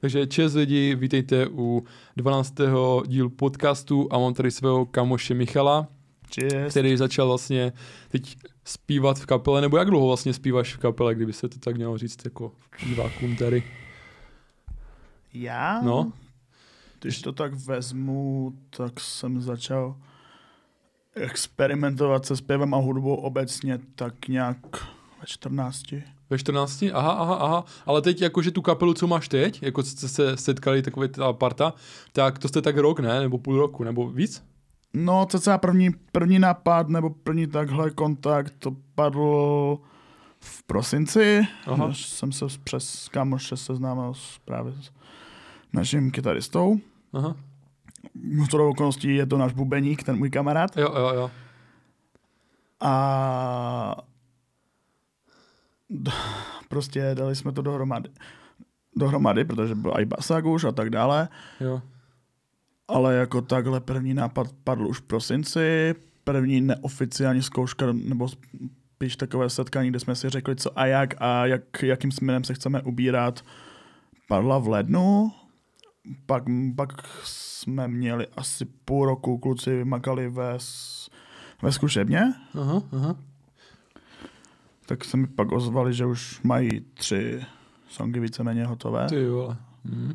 Takže čes lidi, vítejte u 12. dílu podcastu a mám tady svého kamoše Michala, Cheers. který začal vlastně teď zpívat v kapele, nebo jak dlouho vlastně zpíváš v kapele, kdyby se to tak mělo říct jako divákům tady. Já? No. Když to tak vezmu, tak jsem začal experimentovat se zpěvem a hudbou obecně tak nějak ve 14. Ve 14? Aha, aha, aha. Ale teď jakože tu kapelu, co máš teď, jako jste se setkali takový ta parta, tak to jste tak rok, ne? Nebo půl roku, nebo víc? No, cca první, první nápad nebo první takhle kontakt to padl v prosinci. Aha. Než jsem se přes kámoše seznámil s, právě s naším kytaristou. Aha. Chodou okolností je to náš bubeník, ten můj kamarád. Jo, jo, jo. A prostě dali jsme to dohromady. Dohromady, protože byl i basák už a tak dále. jo. Ale jako takhle první nápad padl už v prosinci. První neoficiální zkouška, nebo spíš takové setkání, kde jsme si řekli co a jak a jak, jakým směrem se chceme ubírat, padla v lednu. Pak, pak jsme měli asi půl roku, kluci makali ve, ve zkušebně. Aha, aha. Tak se mi pak ozvali, že už mají tři songy víceméně hotové, Ty vole. Mhm.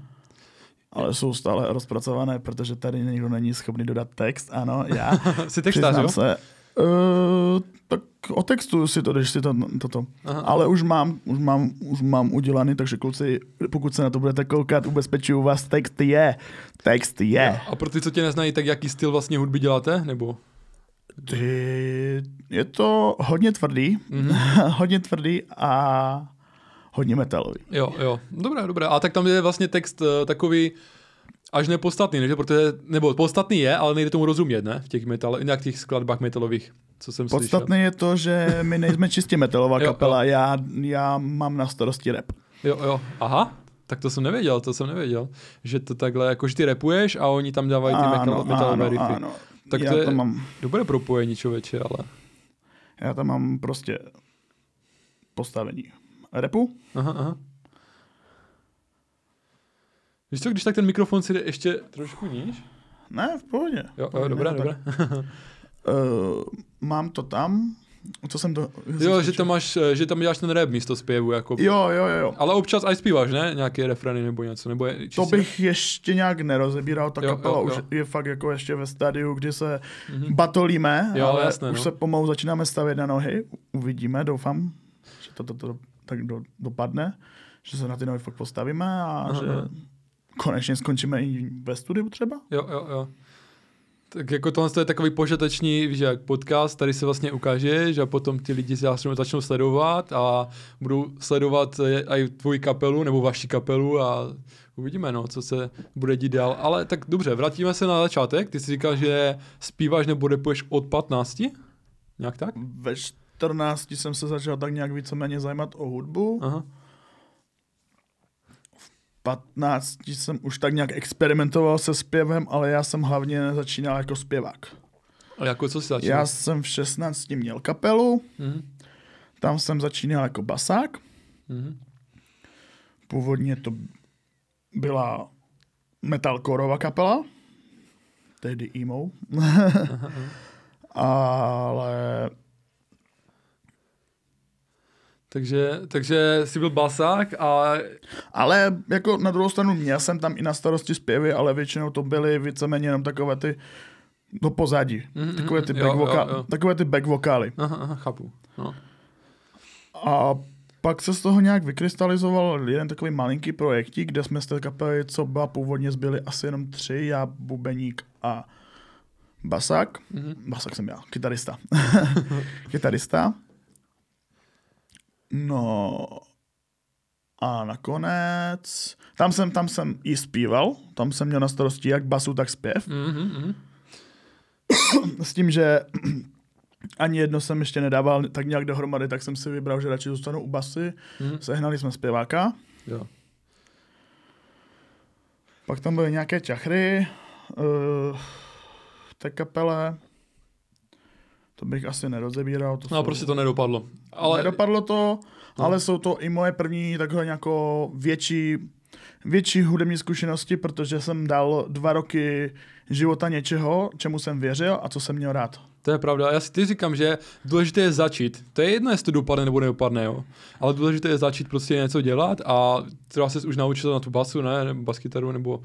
ale jsou stále rozpracované, protože tady nikdo není schopný dodat text. Ano, já Jsi textář, jo? se. Uh, tak otextuju si to, když si to, toto. Aha. Ale už mám, už mám, už mám udělaný, takže kluci, pokud se na to budete koukat, ubezpečuju vás, text je. Text je. A pro ty, co tě neznají, tak jaký styl vlastně hudby děláte? Nebo? Ty, je to hodně tvrdý, Mhm. hodně tvrdý a hodně metalový. Jo, jo. Dobré, dobré. A tak tam je vlastně text uh, takový až nepodstatný, ne? Že? Protože, nebo podstatný je, ale nejde tomu rozumět, ne? V těch metal, nějak těch skladbách metalových, co jsem Podstatné je to, že my nejsme čistě metalová Jo, kapela, já, já mám na starosti rap. slyšel. Jo, jo. Aha. Tak to jsem nevěděl, to jsem nevěděl. Že to takhle, jako že ty repuješ a oni tam dávají ty metal, metalové riffy. ano. Tak já to je to mám, dobré propojení, člověče, ale... já tam mám prostě postavení repu, Aha, aha. Víš co, když tak ten mikrofon si jde ještě trošku níž? ne, v pohodě. Jo, Pohodě, jo dobré, dobré. Uh, mám to tam, co jsem to... Jo, že tam máš, eh, že tam děláš ten rap místo zpěvu, jako. Jo, jo, jo. Ale občas aj zpíváš, ne? Nějaké refreny nebo něco, nebo je To bych ještě nějak nerozebíral, ta Jo, kapela jo, už jo. je fakt jako ještě ve stádiu, kdy se Mhm. batolíme, Jo, ale jasné, už no. se pomalu začínáme stavět na nohy, uvidíme, doufám, že to, to, to tak do, dopadne, že se na ty nohy fakt postavíme a Aha, že aha. konečně skončíme i ve studiu třeba. Jo, jo, jo. Tak jako tohle je takový požateční, víš jak, podcast, tady se vlastně ukážeš a potom ty lidi se začnou, začnou sledovat a budou sledovat eh, i tvoji kapelu nebo vaši kapelu a uvidíme, no, co se bude dít dál. Ale tak dobře, vrátíme se na začátek. Ty jsi říkal, že zpíváš nebo repuješ od 15? Nějak tak? Ve 14 jsem se začal tak nějak víceméně zajímat o hudbu, Aha. 15 jsem už tak nějak experimentoval se zpěvem, ale já jsem hlavně začínal jako zpěvák. A jako co jsi začal? Já jsem v 16 měl kapelu, Mhm. tam jsem začínal jako basák. Mhm. Původně to byla metalcoreová kapela, tehdy emo. Ale Takže, takže jsi byl basák a Ale jako na druhou stranu měl jsem tam i na starosti zpěvy, ale většinou to byly víceméně jenom takové ty do pozadí. Mhm, Takové ty mhm, back, jo, voka- jo, jo. takové ty back vokály. aha, aha, chápu. No. A pak se z toho nějak vykrystalizoval jeden takový malinký projektík, kde jsme z té kapely, co byla původně, zbyli asi jenom tři, já, bubeník a basák. Mhm. Basák jsem já, kytarista. kytarista. No a nakonec, tam jsem, tam jsem i zpíval, tam jsem měl na starosti jak basu, tak zpěv. Mhm, mhm. S tím, že ani jedno jsem ještě nedával tak nějak dohromady, tak jsem si vybral, že radši zůstanu u basy. Mhm. Sehnali jsme zpěváka. Jo. Pak tam byly nějaké čachry uh, v té kapele. To bych asi nerozebíral. To No jsou- prostě to nedopadlo. Ale Nedopadlo to, No. ale jsou to i moje první takhle nějakou větší větší hudební zkušenosti, protože jsem dal dva roky života něčeho, čemu jsem věřil a co jsem měl rád. To je pravda. Já si ty říkám, že důležité je začít. To je jedno, jestli to dopadne nebo nedopadne, jo. Ale důležité je začít prostě něco dělat a třeba se už naučil na tu basu, ne, nebo baskytaru, nebo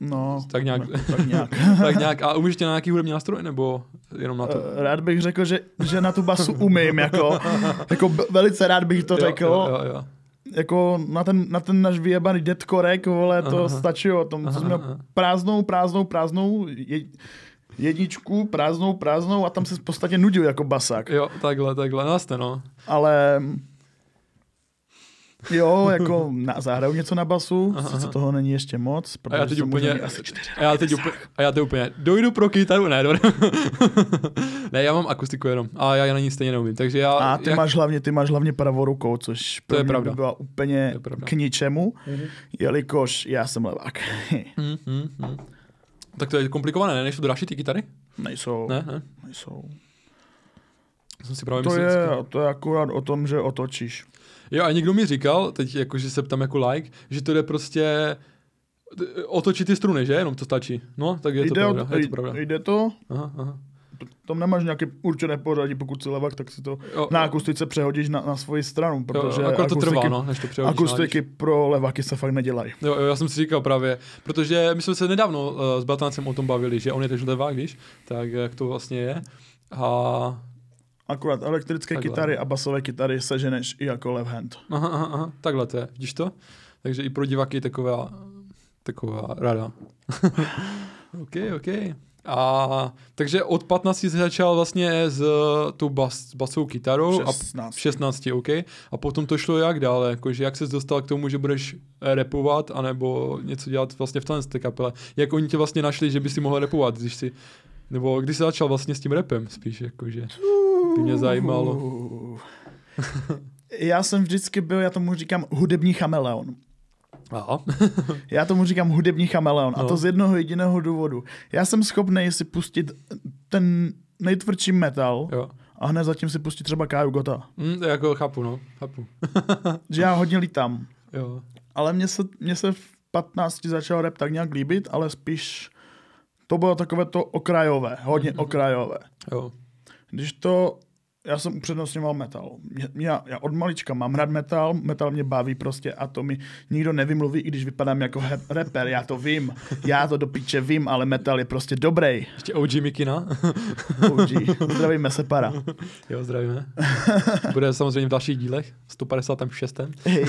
No, tak nějak. tak nějak. tak nějak. A umíš tě na nějaký hudební nástroj, nebo jenom na to? Eh, Rád bych řekl, že, že na tu basu umím, jako, jako velice rád bych to řekl. Jo, jo, jo. Jako na ten, na ten náš vyjebaný deadkorek, vole, to Aha. stačilo. Tom, to Aha, jsem měl prázdnou, prázdnou, prázdnou, je, jedničku, prázdnou, prázdnou a tam se v podstatě nudil jako basák. Jo, takhle, takhle, no jasně, no. Ale jo, jako na, zahraju něco na basu, Aha, sice aha. toho není ještě moc, A já teď úplně, možná asi čtyři a já teď úplně, a já teď úplně, dojdu pro kytaru, ne, dobré. ne, já mám akustiku jenom, a já na ní stejně neumím, takže já... A ty jak, máš hlavně, ty máš hlavně pravou rukou, což pro je pravda. by byla úplně To je pravda. k ničemu, Mhm. jelikož já jsem levák. Hm, hm, hm. Tak to je komplikované, ne? Nejsou dražší ty kytary? nejsou, Ne, ne. nejsou. Jsem si právě To je, to je akurát o tom, že otočíš. Jo, a někdo mi říkal, teď jakože se ptám jako like, že to jde prostě otočit ty struny, že? Jenom to stačí. No, tak je to jde, pravda. o, Je to pravda. jde to, Aha, aha. tam nemáš nějaké určené pořadí, pokud jsi levák, tak si to Jo, na akustice přehodíš na, na svoji stranu, protože jo, akorát to trvá, akustiky, no, než to přehodíš. akustiky pro leváky se fakt nedělají. Jo, jo, já jsem si říkal právě, protože my jsme se nedávno uh, s Batancem o tom bavili, že on je tež levák, víš, tak jak to vlastně je. A Akorát elektrické Takhle. kytary a basové kytary seženeš i jako left hand. aha, aha, aha, takhle to je, vidíš to? Takže i pro diváky taková, taková rada. OK, OK. A takže od 15 jsi začal vlastně s tou bas, basovou kytarou a 16. v 16, OK. A potom to šlo jak dále, jakože jak ses dostal k tomu, že budeš repovat, anebo něco dělat vlastně v té té kapele. Jak oni tě vlastně našli, že by si mohl repovat, když si, nebo když jsi začal vlastně s tím repem spíš, jakože. By mě zajímalo. Já jsem vždycky byl, já tomu říkám hudební chameleon. Aha. Já tomu říkám hudební chameleon a No. to z jednoho jediného důvodu. Já jsem schopný si pustit ten nejtvrdší metal jo. a hned zatím si pustit třeba Kaju Gota. Hm, jako chápu, no, chápu. Že já hodně lítám. Jo. Ale mně se, mně se v 15 začal rap tak nějak líbit, ale spíš to bylo takové to okrajové, hodně Mhm. okrajové. Jo. Нищо, já jsem upřednostňoval metal. Mě, já od malička mám rád metal, metal mě baví prostě a to mi nikdo nevymluví, i když vypadám jako he- rapper, já to vím, já to do piče vím, ale metal je prostě dobrý. Ještě OG Mikina. OG. Zdravíme se para. jo, zdravíme. Bude samozřejmě v dalších dílech, 156.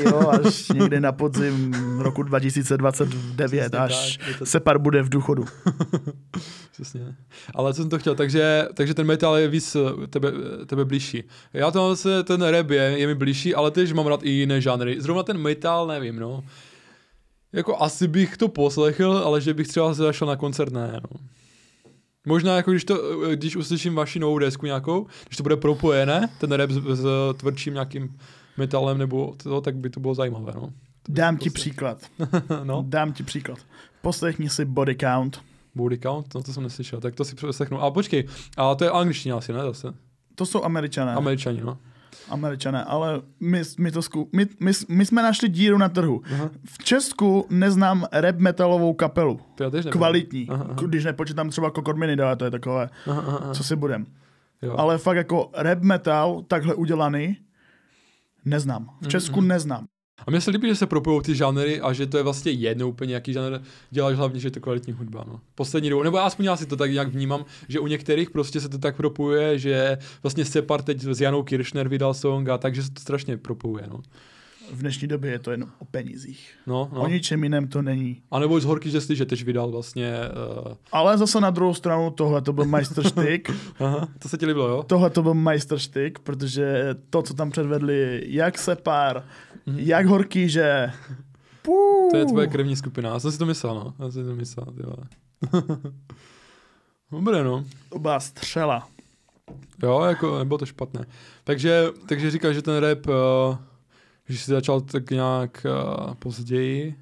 Jo, až někdy na podzim roku 2029, Přesně až Separ bude v důchodu. Přesně. Ale co jsem to chtěl, takže, takže ten metal je víc eh, tebe, tebe blížší. Já to zase, ten rap je, je mi blížší, ale tež mám rád i jiné žánry. Zrovna ten metal, nevím, no. Jako asi bych to poslechl, ale že bych třeba zašel na koncert, ne, no. Možná jako když, to, když uslyším vaši novou desku nějakou, když to bude propojené, ten rap s, s tvrdším nějakým metalem nebo to, tak by to bylo zajímavé, no. Dám ti příklad. no, Dám ti příklad. Poslechni si Body Count. body count, no to jsem neslyšel, tak to si přeslechnu. A počkej, a to je angličtina asi, ne zase? To jsou američané. Američani, no. američané, ale my, my, to zku, my, my, my jsme našli díru na trhu. Aha. V Česku neznám rap metalovou kapelu. To já. Kvalitní. Aha, aha. Když nepočítám třeba Kokor Minida, ale to je takové, Aha, aha, aha. co si budem. Jo. Ale fakt jako rap metal, takhle udělaný, neznám. V Česku Mhm. neznám. A mně se líbí, že se propojují ty žánry a že to je vlastně jedno úplně, jaký žánr děláš, hlavně, že je to kvalitní hudba. No. Poslední dobou, nebo aspoň já si to tak nějak vnímám, že u některých prostě se to tak propojuje, že vlastně Separ teď s Janou Kiršner vydal song a takže se to strašně propojuje. No. V dnešní době je to jen o penězích. No, No. O ničem jiném to není. A nebo z Horky Žesty, že teď vydal vlastně... Uh, Ale zase na druhou stranu tohle to byl majstrštyk. aha, to se ti líbilo, jo? tohle to byl majstrštyk, protože to, co tam předvedli, jak Separ, Mhm. Jak Horký, že... Pů. To je tvoje krevní skupina. Já jsem si to myslel, no. Já jsem si to myslel, ty vole. Dobré, no. To byla střela. Jo, jako nebylo to špatné. Takže, takže říkáš, že ten rap, uh, že jsi začal tak nějak uh, později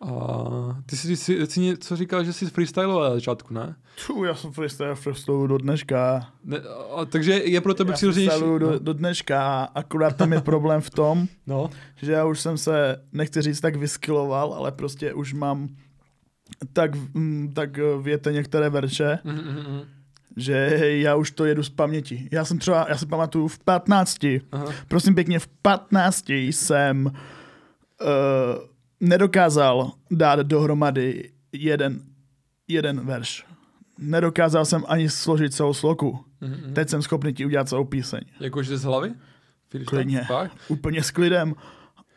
a Ty jsi, jsi, jsi něco říkal, že jsi freestyloval na začátku, ne? Tu, já jsem freestyle freestylu do dneška. ne a, takže je pro tebe Já přirozenější. freestyluju do, No. do dneška, akorát tam je problém v tom, no. že já už jsem se, nechci říct tak vyskyloval, ale prostě už mám tak, mm, tak věte některé verše, Mm, mm, mm. že já už to jedu z paměti. Já jsem třeba, já si pamatuju v 15, Aha. prosím pěkně, v 15 jsem uh, nedokázal dát dohromady jeden, jeden verš. Nedokázal jsem ani složit celou sloku. Mm, mm. Teď jsem schopný ti udělat celou píseň. Jakože z hlavy? Freestyle? Klidně. Fakt? Úplně s klidem.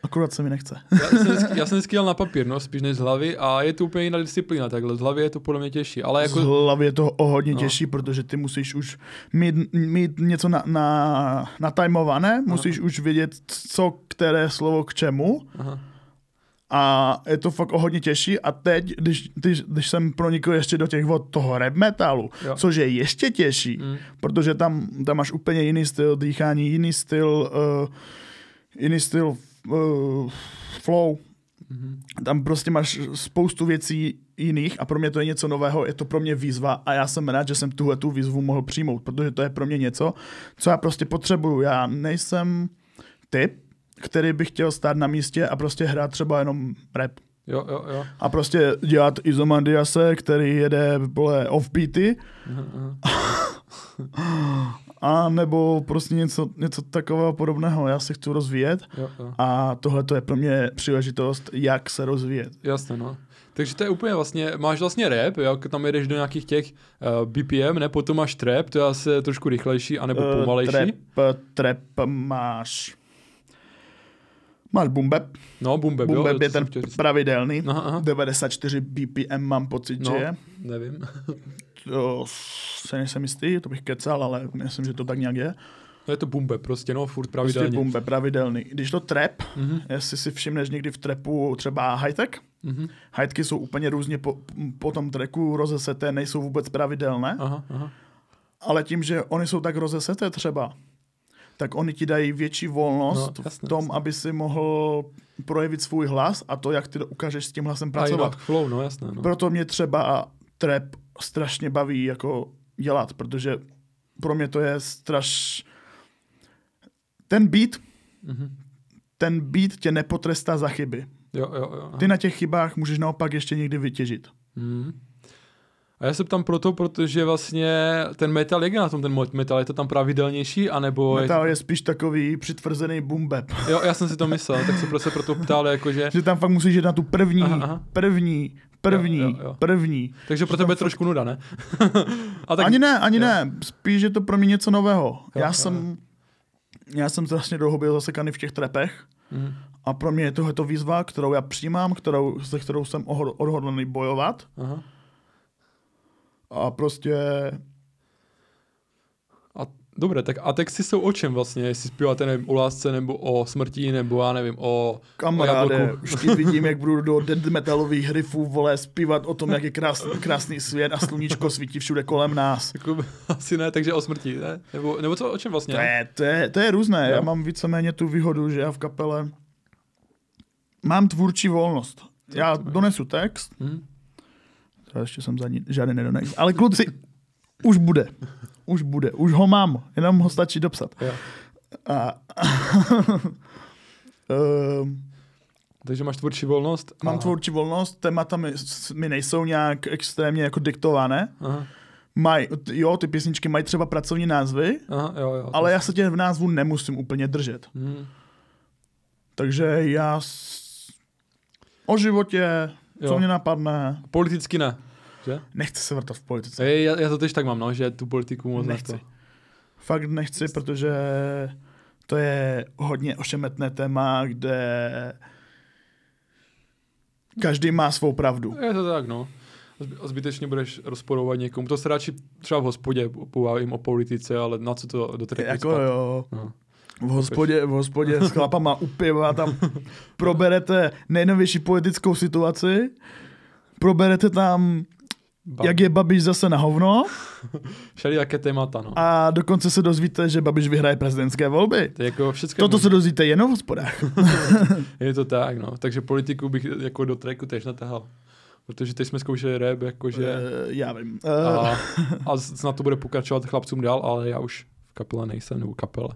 Akorát se mi nechce. Já jsem, vždycky, já jsem vždycky jel na papír, no, spíš než z hlavy a je to úplně jiná disciplína, takhle z hlavy je to podle mě těžší, ale Jako... Z hlavy je to o hodně No. těžší, protože ty musíš už mít, mít něco na, na, natajmované, musíš už vědět, co které slovo k čemu aha, a je to fakt o hodně těžší a teď, když, když, když jsem pronikl ještě do těch od toho rap metalu, Jo. což je ještě těžší, mm, protože tam, tam máš úplně jiný styl dýchání, jiný styl, uh, jiný styl uh, flow, mhm. tam prostě máš spoustu věcí jiných a pro mě to je něco nového, je to pro mě výzva a já jsem rád, že jsem tuhle tu výzvu mohl přijmout, protože to je pro mě něco, co já prostě potřebuju. Já nejsem typ, který by chtěl stát na místě a prostě hrát třeba jenom rap. jo, jo, jo, A prostě dělat Izomandiase, který jede vole offbeaty, aha. a nebo prostě něco, něco takového podobného. Já se chci rozvíjet jo, jo. a tohle to je pro mě příležitost, jak se rozvíjet. Jasně, no. Takže to je úplně vlastně, máš vlastně rap, jak tam jedeš do nějakých těch uh, BPM, ne, potom máš trap, to je asi trošku rychlejší, anebo Eh, pomalejší. Trap, trap máš... Máš Bumbeb. No, Bumbeb, jo, Bumbeb to je ten pravidelný. Aha, aha. 94 BPM mám pocit, No. že je. Nevím. To se nejsem jistý, to bych kecal, ale myslím, že to tak nějak je. No je to Bumbeb, prostě, no, furt Prostě pravidelně. Bumbeb pravidelný. Když to trap, Mhm, jestli si všimneš někdy v trapu třeba high-tech, mhm. hightky jsou úplně různě po, po tom tracku rozeseté, nejsou vůbec pravidelné. Aha, aha. Ale tím, že oni jsou tak rozeseté třeba, tak oni ti dají větší volnost No, jasně, v tom, jasně. aby si mohl projevit svůj hlas a to, jak ty ukážeš s tím hlasem pracovat. flow, no jasné, no. Proto mě třeba trap strašně baví jako dělat, protože pro mě to je straš... Ten beat, Mhm. ten beat tě nepotrestá za chyby. Jo, jo, jo. Ty na těch chybách můžeš naopak ještě někdy vytěžit. Mhm. A já se ptám proto, protože vlastně ten metal, jak je na tom ten metal, je to tam pravidelnější, anebo... Metal je spíš takový přitvrzený bap. Jo, já jsem si to myslel, tak se prostě proto ptal, jakože... Že tam fakt musíš jít na tu první, Aha, aha. první, první, Jo, jo, jo. první. Takže pro tebe je fakt- trošku nuda, ne? A Tak, ani ne, ani jo. ne. Spíš je to pro mě něco nového. Jo, já jo. jsem, já jsem strašně dlouho byl zasekaný v těch trepech Mhm. a pro mě je tohleto výzva, kterou já přijímám, kterou, se kterou jsem odhodlaný bojovat Aha. A prostě A dobré, tak a texty jsou o čem vlastně? Jestli zpíváte, nevím, o lásce, nebo o smrti, nebo já nevím, o... kamaráde, jablku. už ti vidím, jak budu do dead metalových riffů, vole, zpívat o tom, jak je krásný, krásný svět a sluníčko svítí všude kolem nás. Jako, asi ne, takže o smrti, ne? Nebo, nebo co, o čem vlastně? To je, to je, to je různé. Jo. Já mám víceméně tu výhodu, že já v kapele mám tvůrčí volnost. Já donesu text, Hm? Třeba ještě jsem za ní žádný nedonesl, ale kluci, už bude. Už bude, už ho mám, jenom ho stačí dopsat. Jo. A, Ehm, Takže máš tvůrčí volnost? mám tvůrčí volnost, témata mi, mi nejsou nějak extrémně jako diktované. Aha, Maj, jo, ty písničky mají třeba pracovní názvy, aha, jo, jo. ale já se tě v názvu nemusím úplně držet. Hm. Takže já s... o životě, co Jo. mě napadne, Politicky ne, že? nechci se vrtat v politice. Ej, já, já to tež tak mám, no, že tu politiku moc Nechci. nechci. Fakt nechci, protože to je hodně ošemetné téma, kde každý má svou pravdu. Je to tak, no. Zbytečně budeš rozporovat někomu. To se radši třeba v hospodě pobavím o politice, ale na co to do Jako spat? jo, No. V hospodě, v hospodě s chlapama u piva tam proberete nejnovější politickou situaci, proberete tam, Ba- jak je Babiš zase na hovno Všelijaké témata, no. a dokonce se dozvíte, že Babiš vyhraje prezidentské volby. To jako všechno. Toto se dozvíte jenom v hospodách. Je to tak, no. Takže politiku bych jako do tracku tež natahal. Protože teď jsme zkoušeli rap, jakože... Uh, já vím. Uh, A, a snad to bude pokračovat chlapcům dál, ale já už v kapele nejsem, nebo kapele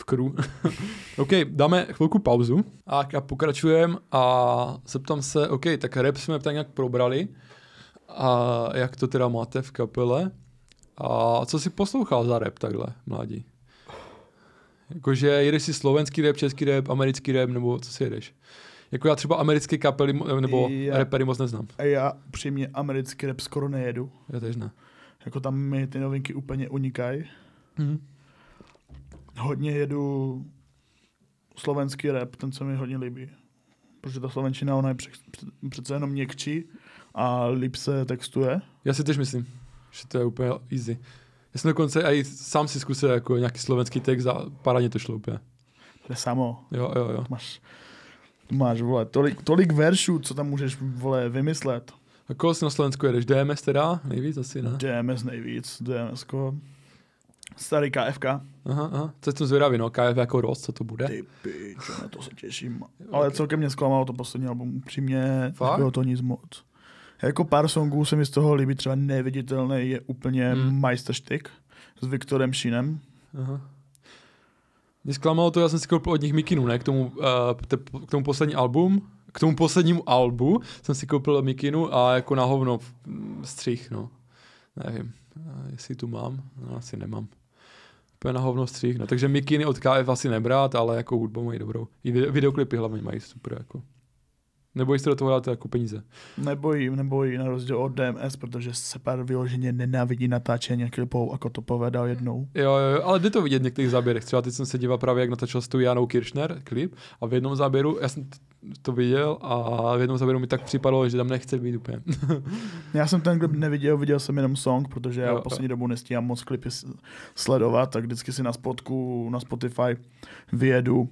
v crew. OK, dáme chvilku pauzu a já pokračujem a zeptám se, OK, tak rap jsme tak nějak probrali a jak to teda máte v kapele a co si poslouchal za rap takhle, mladí? Jakože jedeš si slovenský rap, český rap, americký rap, nebo co si jedeš? Jako já třeba americké kapely nebo Já- rapery moc neznám. a já přímě americký rap skoro nejedu. Já tež ne. Jako tam mi ty novinky úplně unikají. Mhm. Hodně jedu slovenský rap, ten se mi hodně líbí. Protože ta slovenčina, ona je pře- pře- přece jenom měkčí a líp se textuje. Já si tež myslím, že to je úplně easy. Já jsem dokonce i sám si zkusil jako nějaký slovenský text a parádně to šlo úplně. To je samo. Jo, jo, jo. Máš, máš vole, tolik, tolik veršů, co tam můžeš vole, vymyslet. A koho si na Slovensku jedeš? DMS teda? Nejvíc asi, ne? DMS nejvíc, DMS -ko. Starý KFK. Aha, aha. Co jsem zvědavý, no, KF jako rost, co to bude? Ty pičo, na to se těším. Ale celkem mě zklamalo to poslední album. Upřímně, bylo to nic moc. Jako pár songů se mi z toho líbí, třeba Neviditelný je úplně Hmm. mm. majsterštyk s Viktorem Šínem. Aha. Mě zklamalo to, já jsem si koupil od nich Mikinu, ne? K tomu, uh, te, k tomu poslední album, k tomu poslednímu albu jsem si koupil Mikinu a jako na hovno střih, no. Nevím, uh, jestli tu mám, no, asi nemám. Úplně na hovno střih, no. Takže Mikiny od KF asi nebrát, ale jako hudbu mají dobrou. I video, videoklipy hlavně mají super, jako. Nebojí se do toho dát jako peníze. Nebojí, nebojí na rozdíl od DMS, protože Separ vyloženě nenávidí natáčení klipů, jako to povedal jednou. Jo, jo, jo, ale jde to vidět v některých záběrech. Třeba teď jsem se díval právě, jak natočil s tou Janou Kirchner klip a v jednom záběru, já jsem to viděl a v jednom záběru mi tak připadalo, že tam nechce být úplně. Já jsem ten klip neviděl, viděl jsem jenom song, protože já Jo, poslední dobu nestíhám moc klipy sledovat, tak vždycky si na spotku, na Spotify vyjedu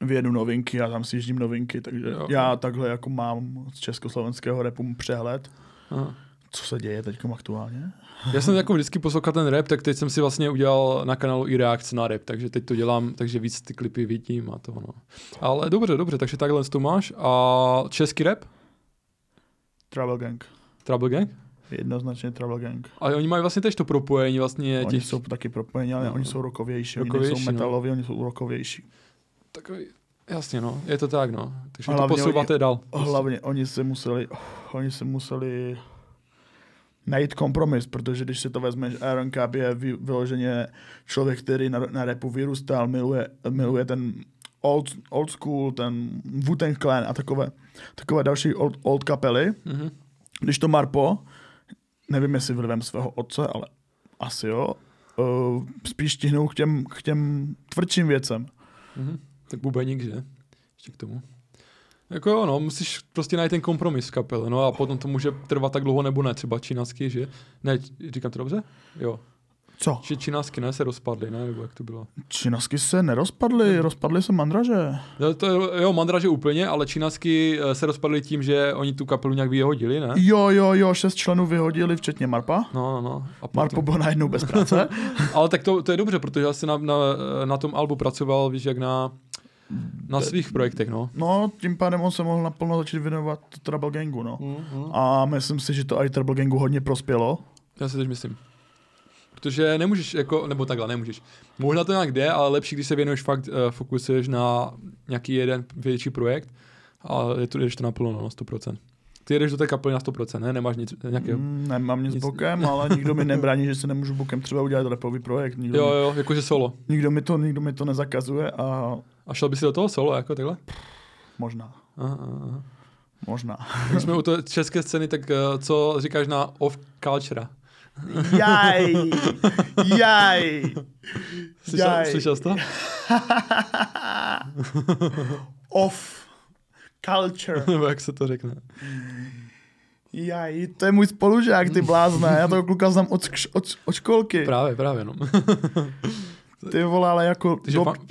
vyjedu novinky a tam si jíždím novinky, takže Jo. já takhle jako mám z československého repu přehled, Aha. co se děje teď aktuálně. Já jsem jako vždycky poslouchal ten rap, tak teď jsem si vlastně udělal na kanálu i reakce na rap, takže teď to dělám, takže víc ty klipy vidím a to no. Ale dobře, dobře, takže takhle to máš. A český rap? Trouble Gang. Trouble Gang? Jednoznačně Trouble Gang. A oni mají vlastně tež to propojení vlastně Oni těch jsou taky propojení, ale No. oni jsou rokovější. Oni Rokovější, no. metaloví, oni jsou rokovější. Takový, jasně no, je to tak no. Takže to Hlavně posouváte dál. Hlavně oni se museli, oni se museli najít kompromis, protože když si to vezmeš, Aaron Cup je vy- vyloženě člověk, který na, na repu vyrůstal, miluje, miluje ten old, old school, ten Wu-Tang Clan a takové, takové další old, old kapely. Mhm. Když to Marpo, nevím jestli vlivem svého otce, ale asi jo, uh, spíš tihnou k těm, k těm tvrdším věcem. Mhm. Tak bubeník, že? Ještě k tomu. Jako jo, no, musíš prostě najít ten kompromis v kapele, no a potom to může trvat tak dlouho nebo ne, třeba činasky, že? Ne, říkám to dobře? Jo. Co? Že činasky ne se rozpadly, ne? Nebo jak to bylo? Činasky se nerozpadly, rozpadly se mandraže. Jo, to, je- jo, mandraže úplně, ale činasky eh, se rozpadly tím, že oni tu kapelu nějak vyhodili, ne? Jo, jo, jo, šest členů vyhodili, včetně Marpa. No, no, no. A potom, Marpo byl najednou bez práce. ale tak to, to je dobře, protože já jsem na, na, na tom albu pracoval, víš, jak na, na svých projektech, no. No, tím pádem on se mohl naplno začít věnovat Trouble Gangu, no. Mm. A myslím si, že to i Trouble Gangu hodně prospělo. Já si teď myslím. Protože nemůžeš, jako, nebo takhle, nemůžeš. Možná to nějak jde, ale lepší, když se věnuješ fakt, uh, fokusuješ na nějaký jeden větší projekt a je to, jdeš to naplno, no, na 100%. Ty jedeš do té kapely na 100%, ne? Nemáš nic, nějakého... Mm. Mm, nemám nic Nic- bokem, ale nikdo mi nebrání, že se nemůžu bokem třeba udělat rapový projekt. Nikdo, Jo, mi, jo, jakože solo. nikdo, mi to, nikdo mi to nezakazuje a A šel by si do toho solo, jako takhle? možná, Aha, aha, možná. Když jsme u té české scény, tak uh, co říkáš na off culture? Jaj, jaj, Slyšel, Jaj. slyšel jsi to? off culture. Nebo jak se to řekne? Jaj, to je můj spolužák, ty blázne. Já toho kluka znám od, od, od školky. Právě, právě, no. Ty vole, ale jako Takže dob, fa-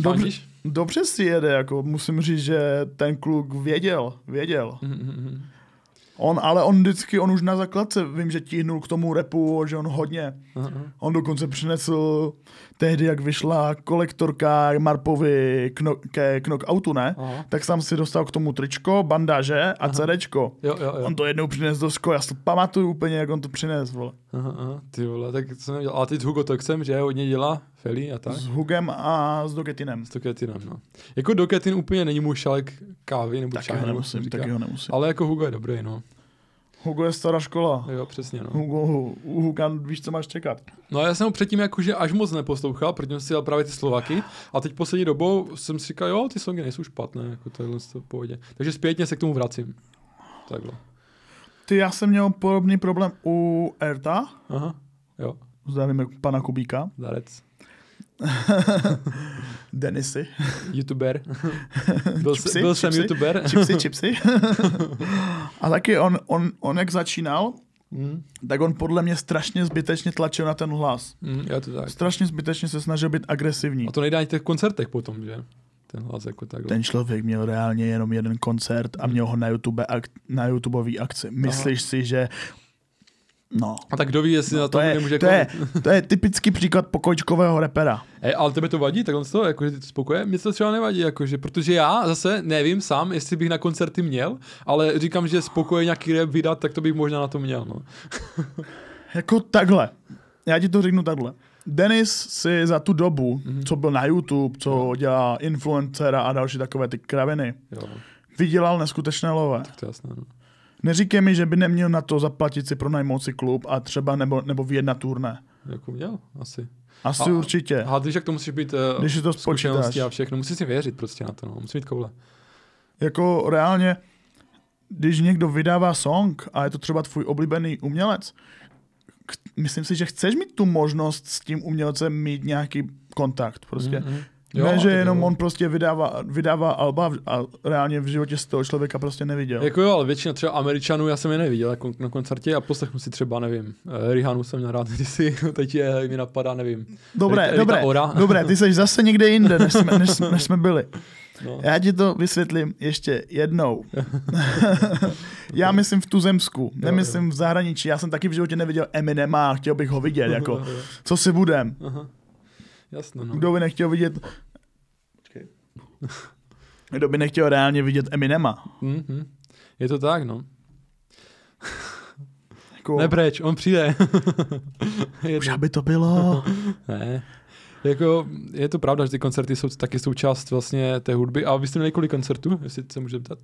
dobře, si jede, jako musím říct, že ten kluk věděl, věděl. Mhm, mhm, mhm. On, ale on vždycky, on už na základce, vím, že tíhnul k tomu repu, že on hodně. Aha. On dokonce přinesl tehdy, jak vyšla kolektorka Marpovi kno, ke knockoutu, ne? Aha. Tak jsem si dostal k tomu tričko, bandáže a CDčko. Jo, jo, jo. On to jednou přinesl do školy, já si to pamatuju úplně, jak on to přinesl, vole. Aha, ty vole, tak co jsem nedělal. A teď Hugo Toxem, že hodně dělá, Feli a tak. S Hugem a s Doketinem. S Doketinem, no. Jako Doketin úplně není můj šalek kávy nebo Taky čaje, ho nemusím, taky ho nemusím. Ale jako Hugo je dobrý, no. Hugo je stará škola. Jo, přesně, no. Hugo, u Huga víš, co máš čekat. No a já jsem ho předtím jakože až moc neposlouchal, protože jsem si dělal právě ty Slovaky a teď poslední dobou jsem si říkal, jo, ty songy nejsou špatné, jako tohle to v pohodě. Takže zpětně se k tomu vracím. Takhle. Ty, já jsem měl podobný problém u Erta, Aha, jo, zdravíme pana Kubíka, darec. Denisy, YouTuber. byl, jsem, byl jsem chipsy. YouTuber. chipsy, chipsy. a taky on, on, on, jak začínal, Mm, tak on podle mě strašně zbytečně tlačil na ten hlas. mm, já to tak. Strašně zbytečně se snažil být agresivní. A to nejde ani v těch koncertech potom, že? Ten hlas jako takhle. Ten člověk měl reálně jenom jeden koncert a měl ho na YouTube ak- na YouTubeový akci. Myslíš si, že No. A tak kdo ví, jestli na To to je, nemůže to, je, to je typický příklad pokojčkového repera. Ej, ale tebe to vadí, tak on z toho, jako, že ty to spokoje? Mně to třeba nevadí, jakože, protože já zase nevím sám, jestli bych na koncerty měl, ale říkám, že spokoje nějaký rap vydat, tak to bych možná na to měl, no. Jako takhle. Já ti to řeknu takhle. Denis si za tu dobu, Mhm. mm-hmm. co byl na YouTube, co dělá influencera a další takové ty kraviny, Jo, vydělal neskutečné lové. to je jasné, no. Neříkej mi, že by neměl na to zaplatit si pronajmout si klub a třeba nebo, nebo vyjet turné. Jako měl, asi. Asi A- určitě. A když jak to musíš být uh, Když to zkušenosti a všechno, musíš si věřit prostě na to, no. musí mít koule. Jako reálně, když někdo vydává song a je to třeba tvůj oblíbený umělec, myslím si, že chceš mít tu možnost s tím umělcem mít nějaký kontakt. Prostě. Mhm. Jo, ne, že jenom jo. on prostě vydává, vydává alba a reálně v životě z toho člověka prostě neviděl. Jako jo, ale většina třeba Američanů, já jsem je neviděl jako na koncertě a poslechnu si třeba, nevím, eh, Rihanu jsem měl rád kdysi, teď je, mi napadá, nevím. Dobré, Rita dobré, Ora. dobré, ty jsi zase někde jinde, než jsme, než, než jsme byli. No. Já ti to vysvětlím ještě jednou. Já myslím v tuzemsku, nemyslím v zahraničí. Já jsem taky v životě neviděl Eminema a chtěl bych ho vidět. Jako, co si budem? Aha. Jasno, no. Kdo by nechtěl vidět... Počkej. Kdo by nechtěl reálně vidět Eminema? Mhm. Je to tak, no. Jako, Nepreč, on přijde. je už to, aby to bylo. ne. Jako, je to pravda, že ty koncerty jsou taky součást vlastně té hudby. A vy jste měli kolik koncertů, jestli se můžete ptat?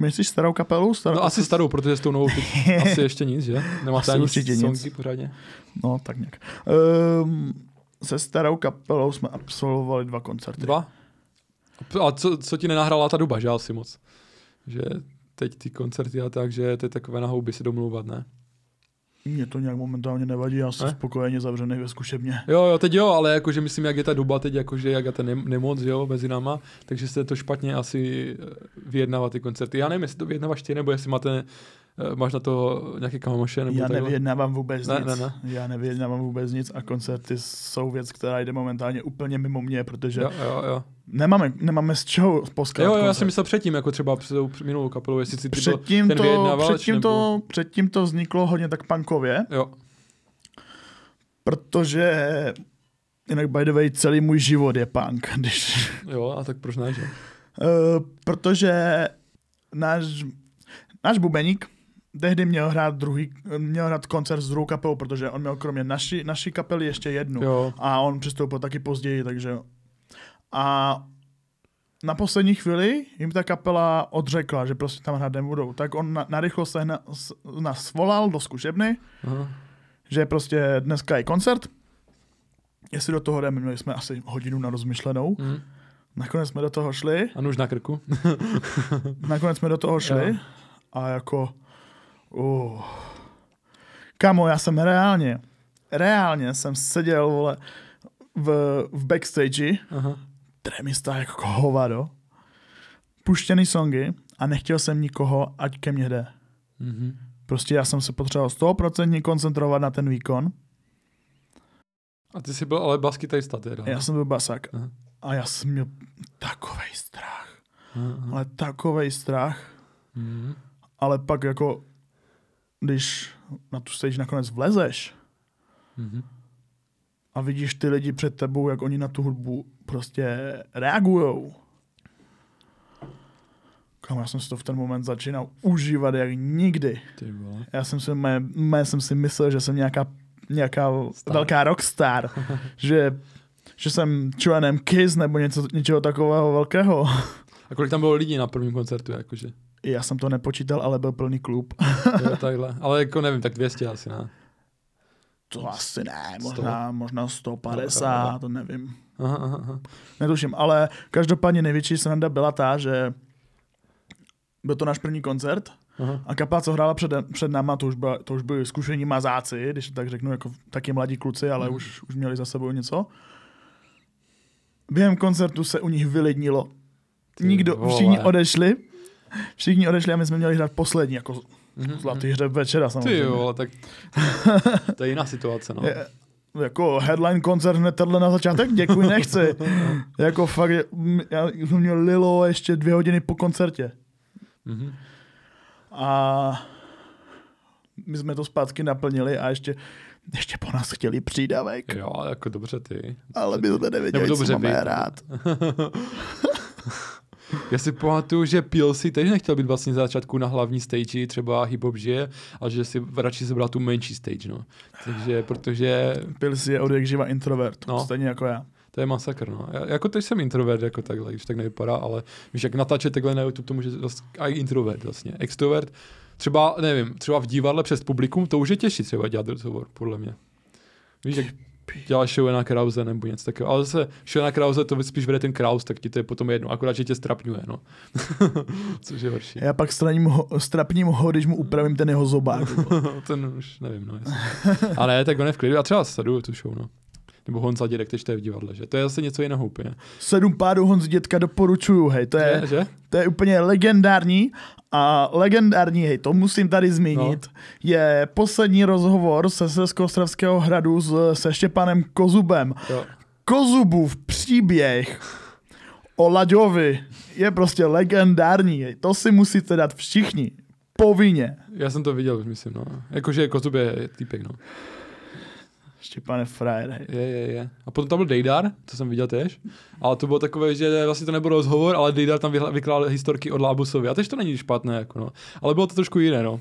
Myslíš starou kapelu? Starou... No asi starou, protože s tou novou asi ještě nic, že? Nemáte Asi ani určitě nic. songy pořádně? No, tak nějak. Um, se starou kapelou jsme absolvovali dva koncerty. Dva? A co, co ti nenahrála ta doba, že asi moc? Že teď ty koncerty a tak, že to je takové na houby si domlouvat, ne? Mně to nějak momentálně nevadí, já jsem Ne? spokojeně zavřený ve zkušebně. Jo, jo, teď jo, ale jakože myslím, jak je ta doba teď, jakože jak je ta nem- nemoc, jo, mezi náma, takže se to špatně asi eh, vyjednávat ty koncerty. Já nevím, jestli to vyjednáváš ty, nebo jestli máte, máš na to nějaké kamaše, nebo Já takhle. nevyjednávám vůbec Ne, nic. ne, ne. Já nevyjednávám vůbec nic a koncerty jsou věc, která jde momentálně úplně mimo mě, protože Jo, jo, jo. nemáme, nemáme z čeho poskat Jo, jo, já jsem myslel předtím, jako třeba před tou minulou kapelou, jestli si ty byl Předtím ten to, předtím, nebo... to, předtím to vzniklo hodně tak punkově, Jo, protože jinak by the way celý můj život je punk, když, jo, a tak proč ne, že? uh, protože náš, náš bubeník tehdy měl hrát druhý, měl hrát koncert s druhou kapelou, protože on měl kromě naší, naší kapely ještě jednu. Jo, A on přistoupil taky později, takže. A na poslední chvíli jim ta kapela odřekla, že prostě tam hrát nebudou. Tak on na, narychlo se na, s- nás svolal do zkušebny, aha. že prostě dneska je koncert. Jestli do toho jdeme, měli jsme asi hodinu na rozmyšlenou. Hm. Nakonec jsme do toho šli, A nůž na krku. nakonec jsme do toho šli Jo. a jako... Uh, kamo, já jsem reálně, reálně jsem seděl, vole, v, v backstage Aha. Tremista jako hovado. Puštěný songy a nechtěl jsem nikoho, ať ke mně jde. Mhm. Prostě já jsem se potřeboval 100% koncentrovat na ten výkon. A ty jsi byl ale baskytarista teda. Já jsem byl basák. Aha. A já jsem měl takovej strach. Aha. Ale takovej strach. Mhm. ale pak jako, když na tu stage nakonec vlezeš Mhm. a vidíš ty lidi před tebou, jak oni na tu hudbu prostě reagujou. Kam já jsem si to v ten moment začínal užívat jak nikdy. Já jsem si, mé, mé jsem si myslel, že jsem nějaká, nějaká Star. velká rockstar, že, že jsem členem Kiss nebo něco, něčeho takového velkého. A kolik tam bylo lidí na prvním koncertu, jakože? Já jsem to nepočítal, ale byl plný klub. Jo, takhle. Ale jako nevím, tak 200 asi, ne? To asi ne, možná, možná 150, to nevím. Aha, aha, aha. Netuším, ale každopádně největší sranda byla ta, že byl to náš první koncert aha. a kapela, co hrála před, před náma, to už, byla, to už byli zkušení mazáci, když tak řeknu, jako taky mladí kluci, ale Mhm. už, už měli za sebou něco. Během koncertu se u nich vylidnilo. Ty Nikdo, vole. všichni odešli, všichni odešli a my jsme měli hrát poslední, jako Mhm, zlatý hřeb večera Ty samozřejmě. jo, ale tak to je jiná situace, no. Je, jako headline koncert hned tenhle na začátek, děkuji, nechci. jako fakt, já jsem měl Lilo ještě dvě hodiny po koncertě. Mhm. A my jsme to zpátky naplnili a ještě, ještě po nás chtěli přídavek, Jo, jako dobře ty. ale my jsme nevěděli, Nebo co dobře máme vy. Já si pamatuju, že PLC teď nechtěl být vlastně za začátku na hlavní stage, třeba hip hop žije, a že si radši sebral tu menší stage, no. Takže, protože si je od jak živa introvert, No. stejně jako já. to je masakr, no. Já, jako teď jsem introvert, jako takhle, když tak nevypadá, ale víš, jak natáčet takhle na YouTube, to může i introvert vlastně. Extrovert, třeba, nevím, třeba v divadle přes publikum, to už je těžší třeba dělat rozhovor, podle mě. Víš, jak dělá show na Krause nebo něco takového. Ale zase show na Krause to spíš vede ten Kraus, tak ti to je potom jedno, akorát, že tě strapňuje, no. Což je horší. Já pak straním ho, strapním ho, když mu upravím ten jeho zobák. ten už nevím, no. Jestli. A ne, tak on je v klidu. Já třeba sleduju tu show, no. Nebo Honza Dědek, teď to je v divadle, že? To je zase něco jiného úplně. Sedm pádů Honzi dětka doporučuju, hej, to je, Že? že? to je úplně legendární a legendární, hej, to musím tady zmínit, no. je poslední rozhovor se Slezkoostravského hradu s, se Štěpanem Kozubem. Jo. Kozubův příběh o Laďovi je prostě legendární, hej. to si musíte dát všichni, povinně. Já jsem to viděl, myslím, no. Jakože Kozub je týpek, no. Štěpane frajer. Je, je, je. A potom tam byl Dejdar, to jsem viděl tež. Ale to bylo takové, že vlastně to nebyl rozhovor, ale Dejdar tam vykládal historky od Lábusovi. A tež to není špatné, jako no. Ale bylo to trošku jiné, no.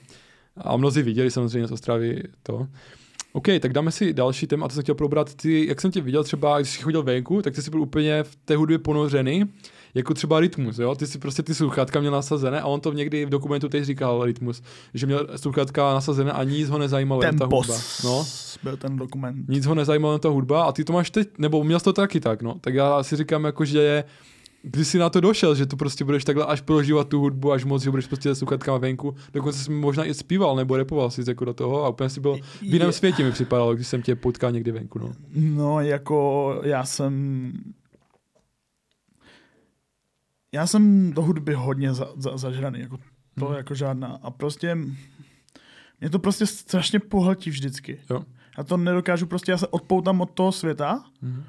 A mnozí viděli samozřejmě z Ostravy to. OK, tak dáme si další téma, a to jsem chtěl probrat. Ty, jak jsem tě viděl třeba, když jsi chodil venku, tak ty jsi byl úplně v té hudbě ponořený, jako třeba rytmus, jo? Ty si prostě ty sluchátka měl nasazené a on to někdy v dokumentu teď říkal rytmus, že měl sluchátka nasazené a nic ho nezajímalo, jen ta Ten hudba. No, byl ten dokument. nic ho nezajímalo ta hudba a ty to máš teď, nebo měl jsi to taky tak, no. Tak já si říkám jako, že je, když jsi na to došel, že to prostě budeš takhle až prožívat tu hudbu, až moc, že budeš prostě sluchatkama venku, dokonce jsi možná i zpíval nebo repoval si jako do toho a úplně si byl v jiném Je- světě mi připadalo, když jsem tě potkal někdy venku, no. No, jako já jsem... Já jsem do hudby hodně za, za, zažraný, jako to Hmm. jako žádná. A prostě mě to prostě strašně pohltí vždycky. Jo. Já to nedokážu, prostě já se odpoutám od toho světa Mhm.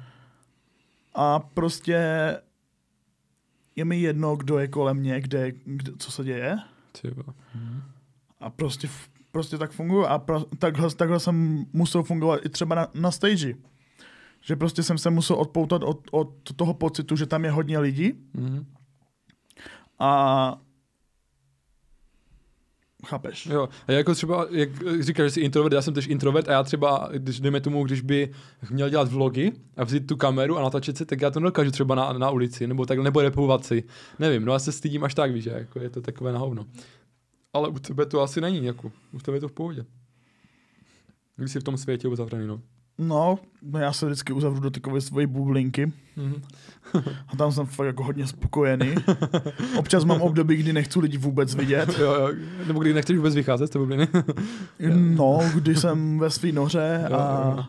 a prostě je mi jedno, kdo je kolem mě, kde, kde co se děje. Mhm. A prostě, prostě tak funguju a pro, takhle, takhle jsem musel fungovat i třeba na, na stage. Že prostě jsem se musel odpoutat od, od toho pocitu, že tam je hodně lidí Mhm. A chápeš? Jo, a jako třeba, jak říkáš, že jsi introvert, já jsem tež introvert a já třeba, když dejme tomu, když by měl dělat vlogy a vzít tu kameru a natáčet se, tak já to nedokážu třeba na, na ulici, nebo tak, nebo repovat si. Nevím, no já se stydím až tak, víš, jako je to takové na hovno. Ale u tebe to asi není, jako, u tebe je to v pohodě. Když jsi v tom světě uzavřený, no. No, no já se vždycky uzavřu do takové svoje bublinky Mhm. a tam jsem fakt jako hodně spokojený. Občas mám období, kdy nechci lidi vůbec vidět. jo, jo, nebo když nechceš vůbec vycházet z té bubliny. No, když jsem ve svý noře Jo, a jo.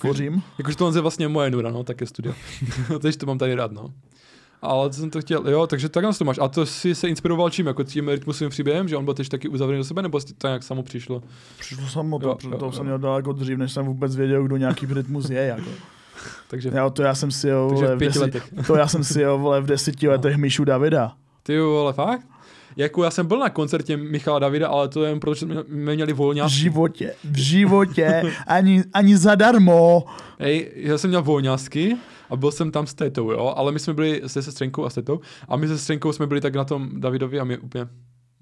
tvořím. Jakože tohle je vlastně moje nura, no, také studio. Takže to mám tady rád, no. Ale to jsem to chtěl, jo, takže takhle to máš. A to si se inspiroval čím, jako tím rytmusovým příběhem, že on byl teď taky uzavřený do sebe, nebo to nějak samo přišlo? Přišlo samo to, Jo, jo, jo, to jo. jsem měl daleko dřív, než jsem vůbec věděl, kdo nějaký rytmus je. Jako. Takže, Jo, to já jsem si takže vole, v v letech. to já jsem si jel vole, v deseti letech Míšu Davida. Ty jo, ale fakt? jako já jsem byl na koncertě Michala Davida, ale to jen protože jsme jsme měli V volňásky. životě, v životě, ani, ani zadarmo. Hej, já jsem měl volňásky a byl jsem tam s tetou, jo, ale my jsme byli se sestřenkou a s tetou a my se sestřenkou jsme byli tak na tom Davidovi a my úplně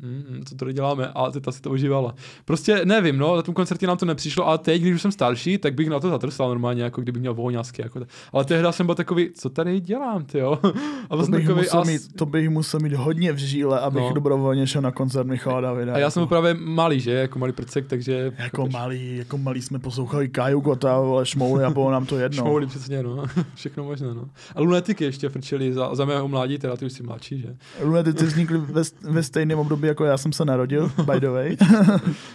Mm, co tady děláme? A teta si to užívala. Prostě nevím, no, na tom koncertě nám to nepřišlo, ale teď, když už jsem starší, tak bych na to zatrsal normálně, jako kdybych měl volňásky. Jako ale tehdy jsem byl takový, co tady dělám, ty jo? A To jsem bych, takový, musel as... mít, to bych musel mít hodně v žíle, abych No. dobrovolně šel na koncert Michala Davida. a já jsem jako, byl právě malý, že? Jako malý prcek, takže... jako malý, jako malý jsme poslouchali Kaju Kota, ale šmouly a bylo nám to jedno. Šmouli, přesně, no. Všechno možné, no. A lunetiky ještě frčeli za, za mého mládí, teda ty už jsi mladší, že? Lunetici vznikli ve, ve stejném období, jako já jsem se narodil, by the way.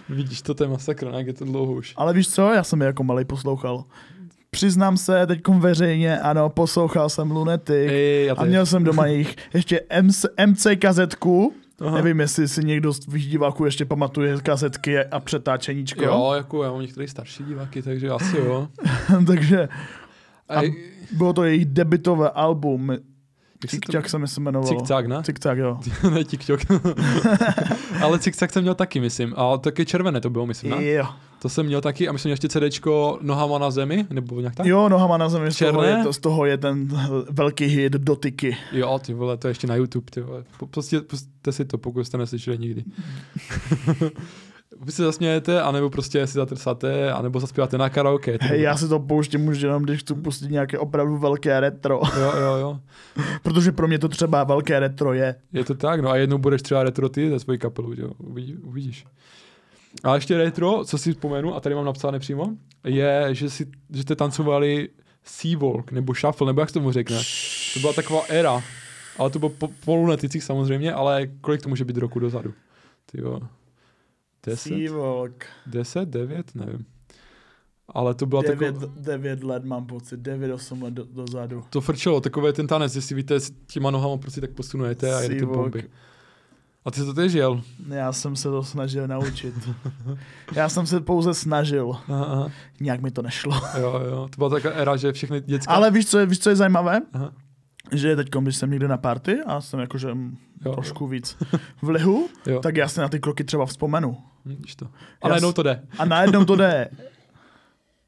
Vidíš, to je masakr, jak je to dlouho už. Ale víš co, já jsem je jako malý poslouchal. Přiznám se teď veřejně, ano, poslouchal jsem Lunetic Ej, já a měl jsem doma jejich ještě MC, MC kazetku. Aha. Nevím, jestli si někdo z tvých diváků ještě pamatuje kazetky a přetáčeníčko. Jo, jako já mám některé starší diváky, takže asi jo. Takže A bylo to jejich debitové album. Jak se mi se jmenovalo. Cik-cak, ne? Cik-Cak, jo. ne, TikTok. Ale cik jsem měl taky, myslím. A taky červené to bylo, myslím, ne? Jo. To jsem měl taky a myslím ještě CDčko Nohama na zemi, nebo nějak tak? jo, nohama na zemi, z toho, Černé? je, to, z toho je ten velký hit Dotyky. Jo, ty vole, to je ještě na YouTube, ty vole. Prostě puste si to, pokud jste neslyšeli nikdy. Vy se zasmějete, anebo prostě si zatrsáte, anebo zaspíváte na karaoke. Hej, vole. já si to pouštím už jenom, když chci pustit nějaké opravdu velké retro. Jo, jo, jo. Protože pro mě to třeba velké retro je. Je to tak, no a jednou budeš třeba retro ty ze svojí kapelu, jo, Uvidí, uvidíš. A ještě retro, co si vzpomenu, a tady mám napsané přímo, je, že, si, že jste tancovali Seawalk, nebo Shuffle, nebo jak se tomu řekne. To byla taková era, ale to bylo po, po luneticích samozřejmě, ale kolik to může být roku dozadu? Ty jo. Deset? Seawalk. Deset, devět, nevím. Ale to byla Devět, taková, devět let mám pocit, devět, osm let do, dozadu. to frčelo, takové ten tanec, jestli víte, s těma nohama prostě tak posunujete a jedete bomby. A ty jsi to tež jel? Já jsem se to snažil naučit. Já jsem se pouze snažil. Aha, aha. Nějak mi to nešlo. Jo, jo, to byla taková era, že všechny děcka... Ale víš, co je, víš, co je zajímavé? Aha. Že teď, když jsem někde na party a jsem jakože mm, Jo, trošku víc v lihu, jo. tak já si na ty kroky třeba vzpomenu. Vidíš to. A najednou to jde. A najednou to jde.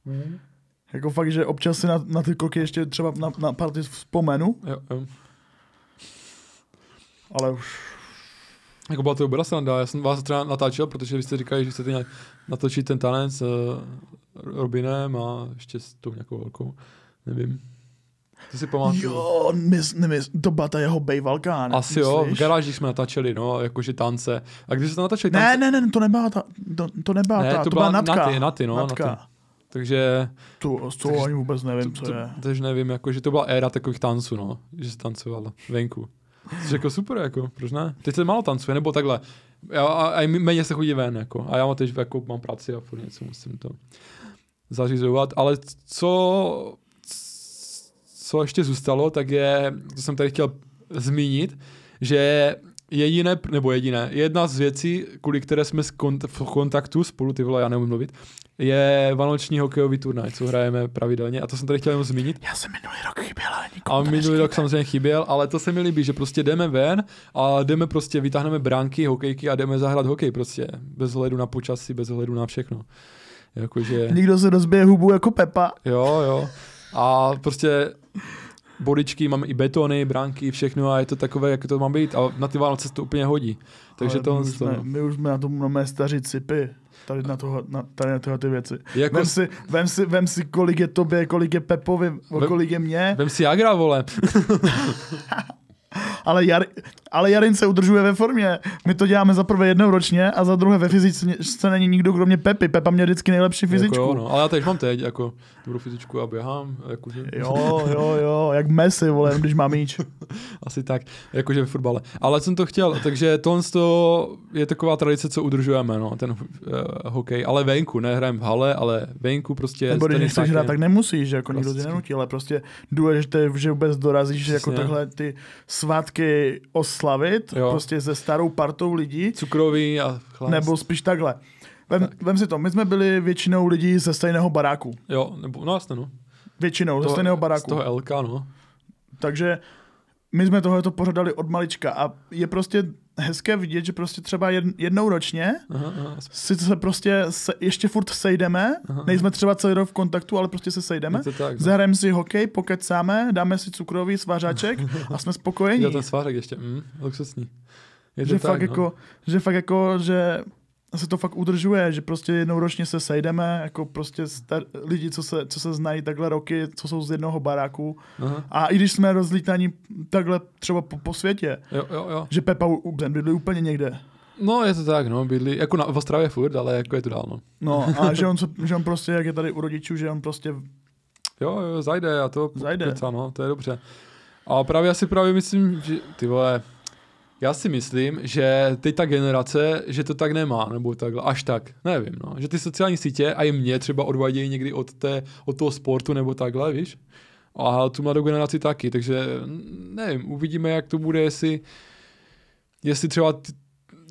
Jako fakt, že občas si na, na ty kroky ještě třeba na, na party vzpomenu, Jo, jo. ale už Jako byla to dobrá sranda, já jsem vás třeba natáčel, protože vy jste říkali, že chcete nějak natočit ten tanec s uh, Robinem a ještě s tou nějakou velkou, nevím. To si pamatuju. jo, mys, nemys, to byla ta jeho bejvalka, ne? Asi jo, v myslíš? garáži jsme natáčeli, no, jakože tance. A když jste natáčeli tance, Ne, ne, ne, to nebyla ta, to, to nebyla Ne, ta, to to, byla byla Natka. Naty, Naty, no, Natka. Naty. takže Tu, z toho ani vůbec nevím, co to, je. takže nevím, jako, že to byla éra takových tanců, no, že se tancovala venku. Což jako super, jako, proč ne? Teď se málo tancuje, nebo takhle. Já, a, a méně se chodí ven, jako. A já teď jako mám práci a furt něco musím to zařizovat. Ale co, co ještě zůstalo, tak je, to jsem tady chtěl zmínit, že jediné, nebo jediné, jedna z věcí, kvůli které jsme v kontaktu spolu, ty vole, já neumím mluvit, je vánoční hokejový turnaj, co hrajeme pravidelně. A to jsem tady chtěl jenom zmínit. Já jsem minulý rok chyběl, ale A nikomu to minulý rok nešlo. samozřejmě chyběl, ale to se mi líbí, že prostě jdeme ven a jdeme prostě, vytáhneme bránky, hokejky a jdeme zahrát hokej prostě. Bez ohledu na počasí, bez ohledu na všechno. Jakože, Někdo se rozbije hubu jako Pepa. jo, jo. A prostě bodičky, máme i betony, bránky, všechno a je to takové, jak to má být. A na ty Vánoce se to úplně hodí. Takže Ale to, my, už to jsme, my už jsme na tom máme staří cipy. Tady na, toho, na, tady na tyhle ty věci. jako, Vem si, vem, si, vem si, kolik je tobě, kolik je Pepovi, Vem- kolik je mě. vem si Agra, vole. Ale, Jar, ale Jarin se udržuje ve formě. My to děláme za prvé jednou ročně a za druhé ve fyzice není nikdo kromě Pepy. Pepa měl vždycky nejlepší fyzičku. Jako, jo, no. Ale já teď mám teď, jako, dobrou fyzičku a běhám. Jakože, Jo, jo, jo, jak Messi, vole, když má míč. Asi tak, jakože v fotbale. Ale jsem to chtěl, takže tohle to je taková tradice, co udržujeme, no, ten uh, hokej. Ale venku, ne hrajeme v hale, ale venku prostě. Nebo když nechceš hrát, tak nemusíš, že jako nikdo tě nenutí, ale prostě důležité, že vůbec dorazíš jako Přesně. takhle ty svátky oslavit, Jo. prostě se starou partou lidí, Cukroví a chlast. nebo spíš takhle. Vem, Tak. vem si to, my jsme byli většinou lidí ze stejného baráku. Jo, nebo, no jasně, no. Většinou ze To- stejného Z baráku. toho LK, no. Takže my jsme tohleto pořadali od malička a je prostě hezké vidět, že prostě třeba jed, jednou ročně Aha, aha. si se prostě se, ještě furt sejdeme, Aha. nejsme třeba celý rok v kontaktu, ale prostě se sejdeme, to tak, no. zahrajeme si hokej, pokecáme, dáme si cukrový svařáček a jsme spokojení. Jo, ten svářek ještě, mm, luxusní. Je to že, tak, fakt no. jako, že fakt jako, že se to fakt udržuje, že prostě jednou ročně se sejdeme, jako prostě star- lidi, co se, co se znají takhle roky, co jsou z jednoho baráku. Aha. A i když jsme rozlítaní takhle třeba po, po světě, Jo, jo, jo. že Pepa u- u- ten bydlí úplně někde. No, je to tak, no, bydlí, jako na, v Ostravě furt, ale jako je to dál, no. No a že on, že on prostě, jak je tady u rodičů, že on prostě, Jo, jo, zajde a to Zajde. Keca, no, to je dobře. A právě já si právě myslím, že ty vole, já si myslím, že teď ta generace, že to tak nemá, nebo takhle, až tak, nevím, no. Že ty sociální sítě a i mě třeba odvadějí někdy od, té, od toho sportu nebo takhle, víš? A tu mladou generaci taky, takže nevím, uvidíme, jak to bude, jestli, jestli třeba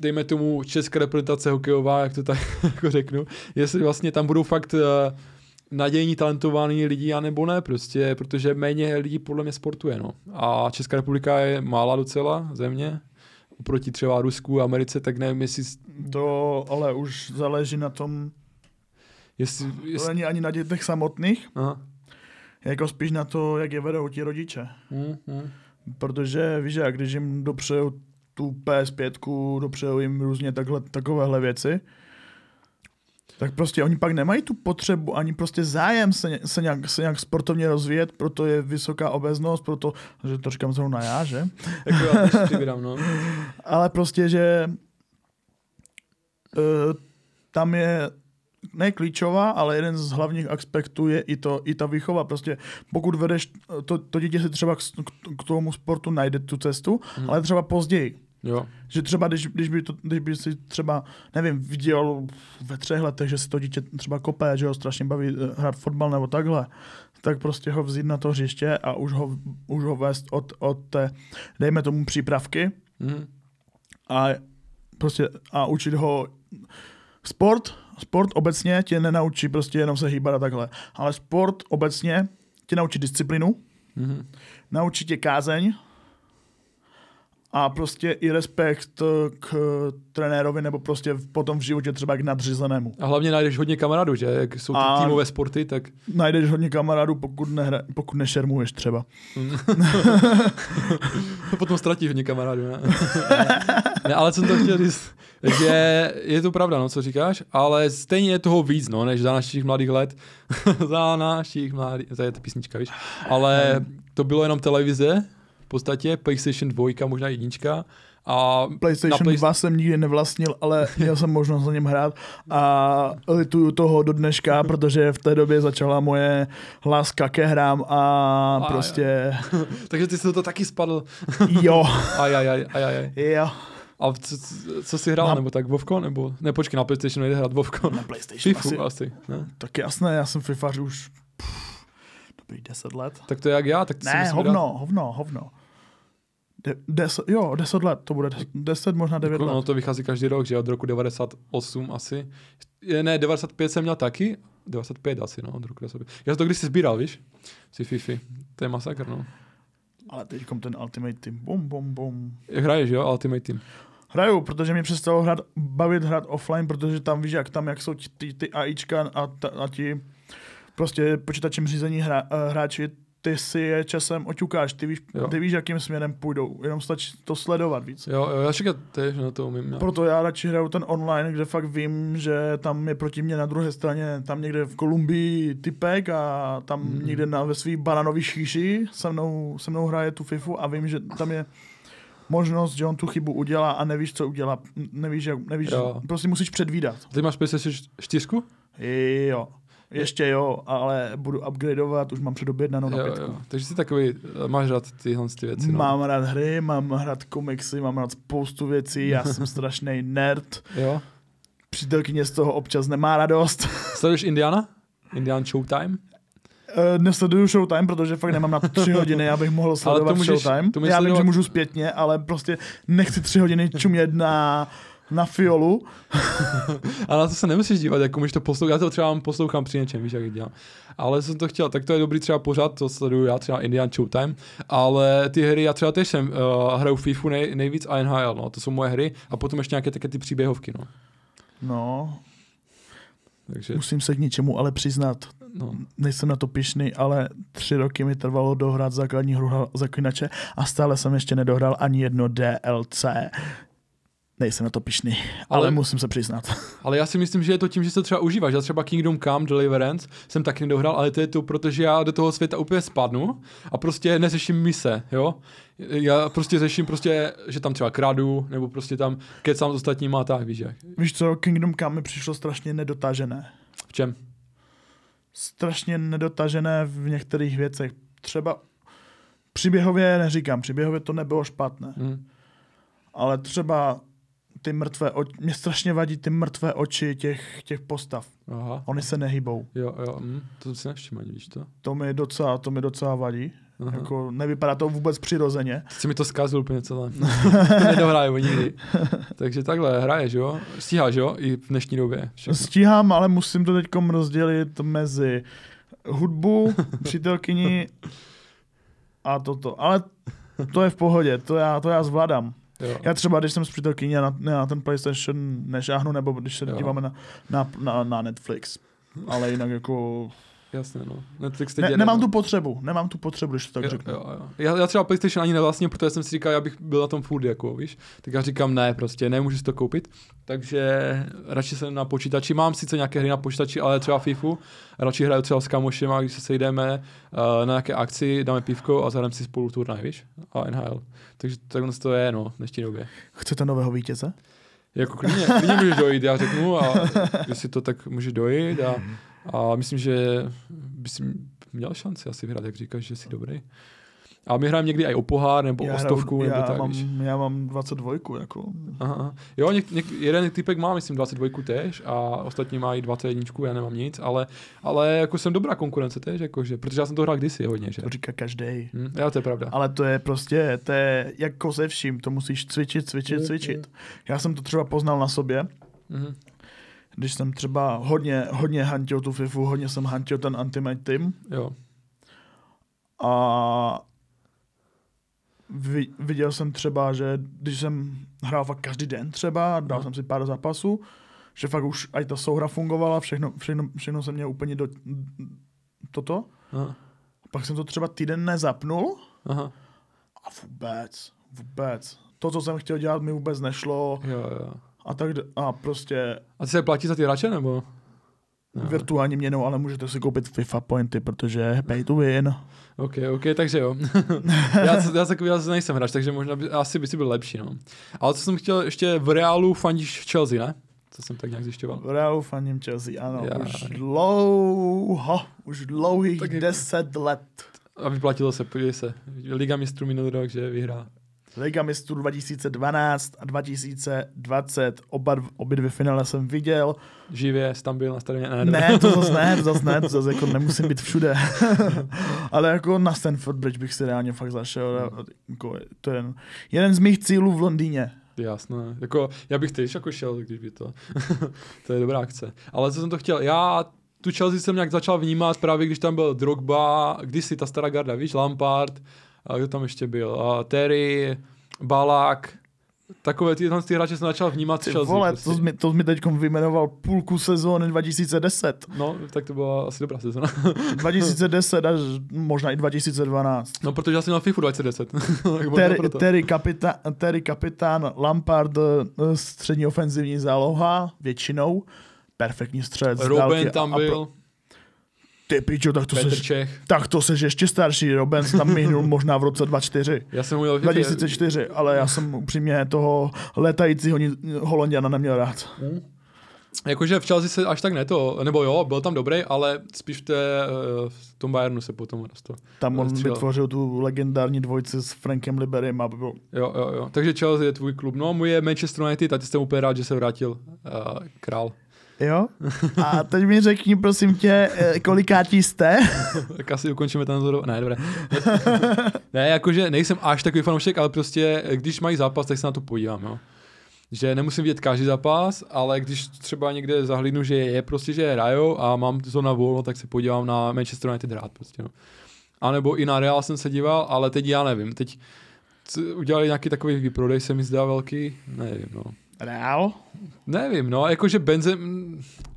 dejme tomu česká reprezentace hokejová, jak to tak jako řeknu, jestli vlastně tam budou fakt uh, nadějní, talentovaní lidi, anebo ne, prostě, protože méně lidí podle mě sportuje, no. A Česká republika je mála docela země, oproti třeba Rusku a Americe, tak nevím, jestli, to ale už záleží na tom, jestli, to jestli není ani na dětech samotných, aha. jako spíš na to, jak je vedou ti rodiče. Hmm, hmm. Protože víš, jak když jim dopřeju tu PS5, dopřeju jim různě takhle, takovéhle věci, tak prostě oni pak nemají tu potřebu ani prostě zájem se, se, nějak, se nějak sportovně rozvíjet, proto je vysoká obeznost, proto, že to říkám zrovna já, že? Jako já to no. Ale prostě, že uh, tam je ne klíčová, ale jeden z hlavních aspektů je i, to, i ta výchova. Prostě pokud vedeš, to, to dítě si třeba k, k tomu sportu najde tu cestu, hmm. ale třeba později. Jo, Že třeba, když, když, by to, když by si třeba, nevím, viděl ve třech letech, že se to dítě třeba kopé, že ho strašně baví eh, hrát fotbal nebo takhle, tak prostě ho vzít na to hřiště a už ho, už ho vést od, od té, dejme tomu přípravky mhm. a prostě a učit ho sport, sport obecně tě nenaučí prostě jenom se hýbat a takhle, ale sport obecně tě naučí disciplinu, Mhm. naučí tě kázeň a prostě i respekt k trenérovi nebo prostě potom v životě třeba k nadřízenému. A hlavně najdeš hodně kamarádů, že? Jak jsou ty A- týmové sporty, tak Najdeš hodně kamarádů, pokud, nehra, pokud nešermuješ třeba. potom ztratíš hodně kamarádů, ne? ne, ale co jsem to chtěl říct, že je to pravda, no, co říkáš, ale stejně je toho víc, no, než za našich mladých let. za našich mladých, to je ta písnička, víš. Ale to bylo jenom televize, v podstatě, PlayStation 2, možná jednička, a PlayStation Play- 2 jsem nikdy nevlastnil, ale měl jsem možnost na něm hrát a lituju toho do dneška, protože v té době začala moje láska ke hrám a A prostě takže ty jsi to taky spadl. jo, Aj, aj, aj, aj, aj. jo. A co, co, jsi hrál, Na- nebo tak Vovko, nebo, ne počkej, na PlayStation nejde hrát Vovko. Na PlayStation FIFA asi, asi, ne? tak jasné, já jsem FIFAř už pff, dobrý 10 let. Tak to je jak já, tak to Ne, musím hovno, dát. hovno, hovno. De, deset, jo, 10 let, to bude 10, možná 9 Jako, no let. to vychází každý rok, že od roku 98 asi. Je, ne, 95 jsem měl taky, 95 asi, no, od roku 95. Já jsem to když si sbíral, víš, si Fifi. To je masakr, no. Ale teď ten Ultimate Team, bum, bum, bum. Jak hraješ, jo, Ultimate Team. Hraju, protože mě přestalo hrát, bavit hrát offline, protože tam víš, jak tam, jak jsou ti- ty, ty AIčka a, ta, a ti prostě počítačem řízení hra, eh, hráči, ty si je časem oťukáš, ty víš, Jo. ty víš, jakým směrem půjdou, jenom stačí to sledovat víc. Jo, jo, já říkám, to že na to umím. Já. Proto já radši hraju ten online, kde fakt vím, že tam je proti mě na druhé straně, tam někde v Kolumbii typek a tam mm. někde na, ve svý bananový šíši se mnou, se mnou hraje tu FIFU a vím, že tam je možnost, že on tu chybu udělá a nevíš, co udělá. Nevíš, jak, nevíš Jo. prostě musíš předvídat. Ty máš PlayStation 4? Jo. Ještě jo, ale budu upgradeovat, už mám předobjednanou na Jo, pětku. jo. Takže jsi takový, máš rád tyhle ty věci, no. Mám rád hry, mám rád komiksy, mám rád spoustu věcí, já jsem strašný nerd. Jo. Přítelkyně z toho občas nemá radost. Sleduješ Indiana? Indian Showtime? Uh, nesleduju Showtime, protože fakt nemám na to tři hodiny, abych mohl sledovat můžeš- Showtime. to Já vím, že sledovat- můžu zpětně, ale prostě nechci tři hodiny čumět na na fiolu. A na to se nemusíš dívat, jako když to poslouchám, já to třeba poslouchám při něčem, víš, jak dělám. Ale jsem to chtěl, tak to je dobrý třeba pořád, to sleduju já třeba Indian Showtime, ale ty hry, já třeba tež jsem, uh, hraju FIFU nej, nejvíc a NHL, no, to jsou moje hry a potom ještě nějaké také ty příběhovky, no. No, Takže, musím se k něčemu ale přiznat. no. Nejsem na to pišný, ale tři roky mi trvalo dohrát základní hru zaklinače a stále jsem ještě nedohrál ani jedno DLC. Nejsem na to pišný, ale, Ale- musím se přiznat. Ale já si myslím, že je to tím, že se to třeba užíváš. Já třeba Kingdom Come Deliverance jsem taky nedohrál, ale to je to, protože já do toho světa úplně spadnu a prostě neřeším mise, jo. Já prostě řeším prostě, že tam třeba kradu, nebo prostě tam kecám s ostatníma a tak, víš jak. Víš co, Kingdom Come mi přišlo strašně nedotažené. V čem? Strašně nedotažené v některých věcech. Třeba příběhově neříkám, příběhově to nebylo špatné, Hm. ale třeba ty mrtvé oči, mě strašně vadí ty mrtvé oči těch, těch postav. Aha. Oni se nehýbou. Jo, jo, hm. to si nevšiml, víš to? To mi docela, to mi docela vadí. Aha. Jako nevypadá to vůbec přirozeně. Jsi mi to zkazil úplně celé. to nedohraju nikdy. Takže takhle hraješ, jo? Stíháš, jo? I v dnešní době. Všechno. Stíhám, ale musím to teď rozdělit mezi hudbu, přítelkyni a toto. Ale to je v pohodě, to já, to já zvládám. Jo. Já třeba, když jsem s přítelkyní na, na ten PlayStation nešáhnu, nebo když se Jo. díváme na, na, na, na Netflix. Ale jinak jako... Jasně, no. Netflix teď Ne, jede, nemám no. tu potřebu, nemám tu potřebu, když to tak jo, řeknu. jo, jo. Já, já třeba PlayStation ani nevlastním, protože jsem si říkal, já bych byl na tom furt, jako, víš. Tak já říkám, ne, prostě nemůžu si to koupit. Takže radši jsem na počítači. Mám sice nějaké hry na počítači, ale třeba FIFU. Radši hraju třeba s kamošem, když se sejdeme uh, na nějaké akci, dáme pivko a zahrajeme si spolu turnaj, víš. A NHL. Takže takhle to je, no, v dnešní době. Chcete nového vítěze? Jako klidně, klidně můžeš dojít, já řeknu, a jestli to tak může dojít a, a myslím, že bys měl šanci asi vyhrát, jak říkáš, že jsi dobrý. A my hrajeme někdy i o pohár, nebo o hraju- stovku, nebo já, tak, mám, víš. já mám 22, jako. Aha. Jo, něk, něk, jeden typek má, myslím, 22 tež a ostatní mají 21, já nemám nic, ale, ale jako jsem dobrá konkurence tež, jakože, protože já jsem to hrál kdysi hodně, že? To říká každý. Hm, jo, to je pravda. Ale to je prostě, to je jako se vším, to musíš cvičit, cvičit, cvičit. Já jsem to třeba poznal na sobě, Mhm. Když jsem třeba hodně, hodně hantil tu FIFU, hodně jsem hantil ten Ultimate Team Jo, a vi, viděl jsem třeba, že když jsem hrál fakt každý den třeba, dal No. jsem si pár zápasů, že fakt už i ta souhra fungovala, všechno, všechno, všechno se mě úplně do toto. aha, Pak jsem to třeba týden nezapnul aha, a vůbec, vůbec. To, co jsem chtěl dělat, mi vůbec nešlo jo, jo. A tak a prostě A ty se platí za ty hráče, nebo? no. virtuální měnou, ale můžete si koupit FIFA pointy, protože pay to win. OK, OK, takže jo. já, já takový já nejsem hráč, takže možná by, asi by si byl lepší, no. Ale co jsem chtěl, ještě v Reálu fandíš Chelsea, ne? Co jsem tak nějak zjišťoval. V Realu faním Chelsea, ano, Já- už dlouho, už dlouhých Tak deset let. A vyplatilo se, podívej se. Liga mistrů minulý rok, že vyhrá. Liga mistrů 2012 a 2020, oba, obě dvě finále jsem viděl. Živě, jsi tam byl na stadionu. Ne, Ne, to zase ne, to zase ne, to zase jako nemusím být všude. Ale jako na Stanford Bridge bych si reálně fakt zašel. Jako, to je jeden z mých cílů v Londýně. Jasné. Jako, já bych tež jako šel, když by to. to je dobrá akce. Ale co jsem to chtěl? Já tu Chelsea jsem nějak začal vnímat právě, když tam byl Drogba, kdysi ta stará garda, víš, Lampard, a kdo tam ještě byl? A Terry, Balák, takové ty, ty hráče jsem začal vnímat Ty Chelsea. vole, prostě. to jsi mi, to jsi mi teď vyjmenoval půlku sezóny 2010. No, tak to byla asi dobrá sezona. 2010 až možná i 2012. no, protože já jsem měl FIFU 2010. tak možná Terry. Terry, kapitán, Terry kapitán, Lampard eh, střední ofenzivní záloha, většinou. Perfektní střelec. dálky tam a byl, pro- Ty pičo, tak to Petr seš, Čech. tak to seš ještě starší. Robin se tam myhnul možná v roce 2004. Já jsem ho měl v 2004, ale já jsem upřímně toho letajícího Holanděna neměl rád. Jakože v Chelsea se až tak ne to, nebo jo, byl tam dobrý, ale spíš v, té, eh, v tom Bayernu se potom dostal. Tam on Střílel. vytvořil tu legendární dvojici s Frankem Liberem a byl Jo, jo, jo. Takže Chelsea je tvůj klub. No, můj je Manchester United a ty jsem úplně rád, že se vrátil uh, král. Jo? A teď mi řekni, prosím tě, eh, kolikátí jste? tak asi ukončíme ten rozhovor. Ne, dobré. ne, jakože nejsem až takový fanoušek, ale prostě, eh, když mají zápas, tak se na to podívám, jo. že nemusím vidět každý zápas, ale když třeba někde zahlídnu, že je prostě, že hrajou a mám to na volno, tak se podívám na Manchester United hrát prostě, no. A nebo i na Real jsem se díval, ale teď já nevím, teď udělali nějaký takový výprodej, se mi zdá velký, nevím, no. Real? Nevím, no, jakože Benzem,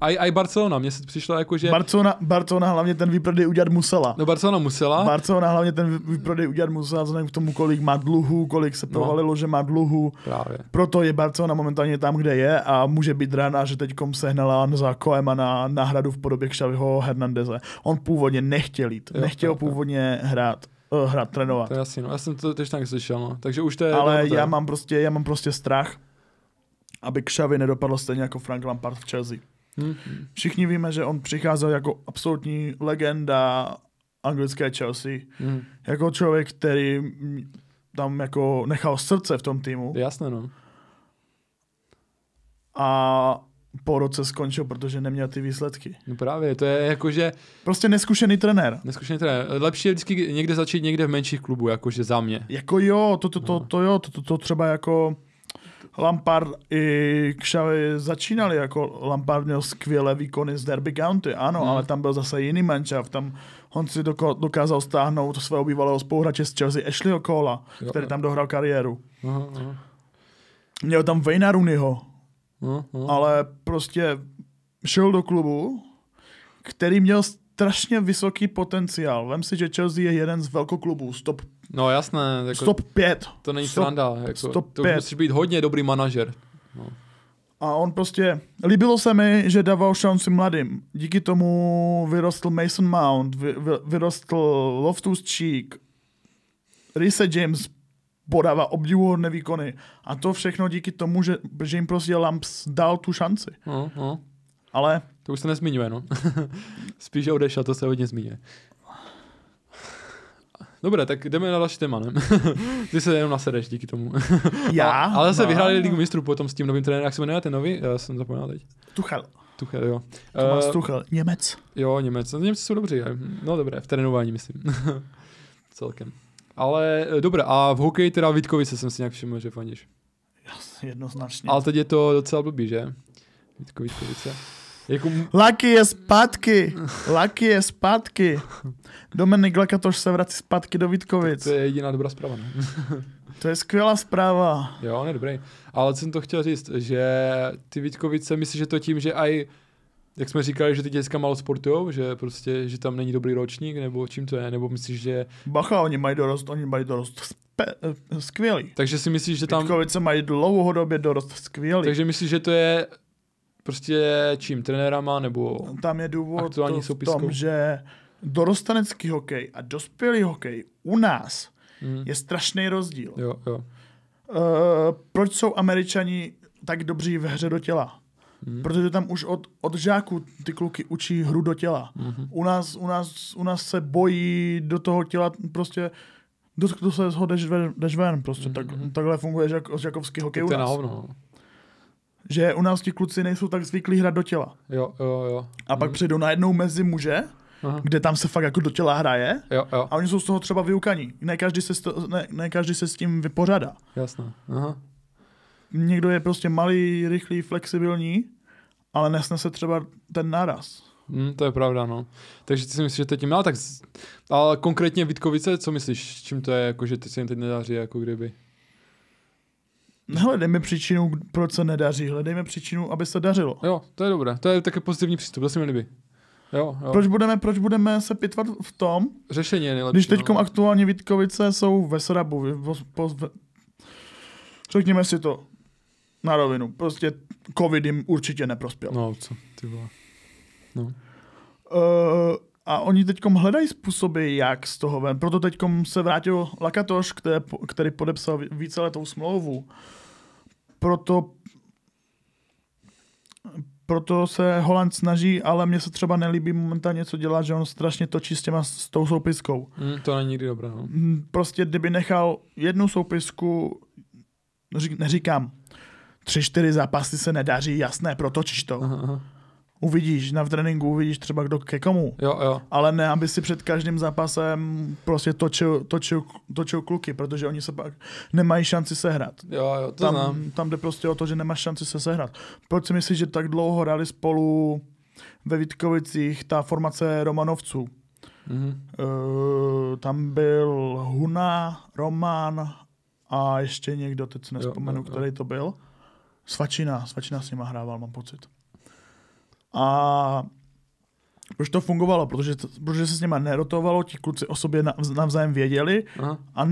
aj, aj Barcelona, mně se přišlo jako, že... Barcelona, Barcelona hlavně ten výprodej udělat musela. no Barcelona musela, Barcelona hlavně ten výprodej udělat musela vzhledem k tomu, kolik má dluhů, kolik se No. provalilo, že má dluhů. právě. Proto je Barcelona momentálně tam, kde je a může být rána, že teď sehnala za Koema na náhradu v podobě Xaviho Hernandeze. On původně nechtěl jít, Jo, nechtěl jo. původně hrát, uh, hrát, trénovat. To je jasný, no, já jsem to tež tak slyšel, no. Takže už to je... Ale to je- já mám prostě, já mám prostě strach, aby Xavi nedopadl stejně jako Frank Lampard v Chelsea. Hm, hm. Všichni víme, že on přicházel jako absolutní legenda anglické Chelsea. hm. Jako člověk, který tam jako nechal srdce v tom týmu jasné, no. a po roce skončil, protože neměl ty výsledky. No právě, to je jakože Prostě neskušený trenér. neskušený trenér. Lepší je vždycky někde začít někde v menších klubu, jakože za mě. Jako jo, to, to, to, No. to jo, to, to, to třeba jako Lampard i Xavi začínali, jako Lampard měl skvělé výkony z Derby County, ano, Hmm. ale tam byl zase jiný manšaft, tam on si doko, dokázal stáhnout svého bývalého spoluhráče z Chelsea Ashleyho Cola, Jo, který tam dohrál kariéru. Aha, aha. Měl tam Rooneyho, No, no. ale prostě šel do klubu, který měl strašně vysoký potenciál. Vem si, že Chelsea je jeden z velkoklubů, stop, no jasné, jako, stop 5. to není stop sranda. Jako, stop to pět. musíš být hodně dobrý manažer. No. A on prostě, líbilo se mi, že dával šanci mladým. Díky tomu vyrostl Mason Mount, vy, vy, vyrostl Loftus Cheek, Risa James podává obdivuhodné výkony. A to všechno díky tomu, že, že jim prostě Lamps dal tu šanci. No, no. Ale To už se nezmiňuje, no. Spíš, odešel, to se hodně zmiňuje. Dobré, tak jdeme na další téma, ne? Ty se jenom nasedeš díky tomu. já... A, ale zase no, vyhráli Ligu mistrů potom s tím novým trenérem, jak se jmenuje ten nový? Já jsem zapomněl teď. Tuchel. Tuchel, jo. Tomáš Eh, Tuchel, Němec. Jo, Němec. No, Němci jsou dobří. No dobré, v trénování myslím. Celkem. Ale eh, dobré, a v hokeji teda Vítkovice jsem si nějak všiml, že fandíš. Jednoznačně. Ale teď je to docela blbý, že? Vítko Vítkovice. Jako, Lucky je zpátky. Lucky je zpátky. Dominik Lakatoš se vrací zpátky do Vítkovic. to je jediná dobrá zpráva, no. To je skvělá zpráva. Jo, on je dobrý. Ale co jsem to chtěl říct, že ty Vítkovice, myslíš, že to tím, že aj jak jsme říkali, že ty děcka málo sportujou, že prostě, že tam není dobrý ročník, nebo čím to je, nebo myslíš, že... Bacha, oni mají dorost, oni mají dorost spe, skvělý. Takže si myslíš, že tam... Vítkovice mají dlouhodobě dorost skvělý. Takže myslíš, že to je prostě čím, trenérama, nebo... Tam je důvod to v soupiskou. tom, že dorostenecký hokej a dospělý hokej u nás Mm. je strašný rozdíl. Jo, jo. Uh, proč jsou američani tak dobří v hře do těla? Mm. Protože tam už od, od žáků ty kluky učí hru do těla. Mhm. U nás, u nás, u nás se bojí do toho těla prostě dotknu se ho, jdeš ven, jdeš ven prostě. Mhm, Tak, mhm. takhle funguje žak, žakovský hokej Tak u to je na nás. hovno. Že u nás ti kluci nejsou tak zvyklí hrát do těla. Jo, jo, jo. A pak Mhm. přijdou najednou mezi muže, Aha. kde tam se fakt jako do těla hraje Jo, jo, a oni jsou z toho třeba vyukaní. Ne každý se, s to, ne, ne každý se s tím vypořádá. jasné. Aha. Někdo je prostě malý, rychlý, flexibilní, ale nesnese třeba ten náraz. Mm, to je pravda, no. Takže ty si myslíš, že to je tím, ale tak, ale konkrétně Vítkovice, co myslíš, čím to je, jako, že ty se jim teď nedaří, jako kdyby? Nehledejme příčinu, proč se nedaří, hledejme příčinu, aby se dařilo. Jo, to je dobré, to je taky pozitivní přístup, to se mi líbí. Jo, jo. Proč budeme, proč budeme se pitvat v tom, Řešení je nejlepší. když teď no. aktuálně Vítkovice jsou ve srabu, řekněme si to na rovinu, prostě covid jim určitě neprospěl. No, co, ty vole. No. Uh, a oni teď hledají způsoby, jak z toho ven. Proto teď se vrátil Lakatoš, který, který podepsal ví- víceletou smlouvu. Proto proto se Holand snaží, ale mně se třeba nelíbí momentálně, co dělá, že on strašně točí s, těma, s tou soupiskou. Mm, to není nikdy dobré, no. Mm, Prostě kdyby nechal jednu soupisku, řík- neříkám, tři, čtyři zápasy se nedaří, jasné, protočíš to. Aha, aha. Uvidíš, na tréninku uvidíš třeba kdo ke komu. Jo, jo. Ale ne, aby si před každým zápasem prostě točil, točil, točil kluky, protože oni se pak nemají šanci sehrát. Jo, jo, to znám. Tam, tam jde prostě o to, že nemáš šanci se sehrát. Proč si myslíš, že tak dlouho hráli spolu ve Vítkovicích ta formace Romanovců? Mhm. Uh, tam byl Huna, Roman a ještě někdo, teď si nespomenu, jo, jo. který to byl. Svačina, Svačina s nima hrával, mám pocit. A proč to fungovalo? Protože, to, protože se s nima nerotovalo, ti kluci o sobě nav- navzájem věděli Aha. a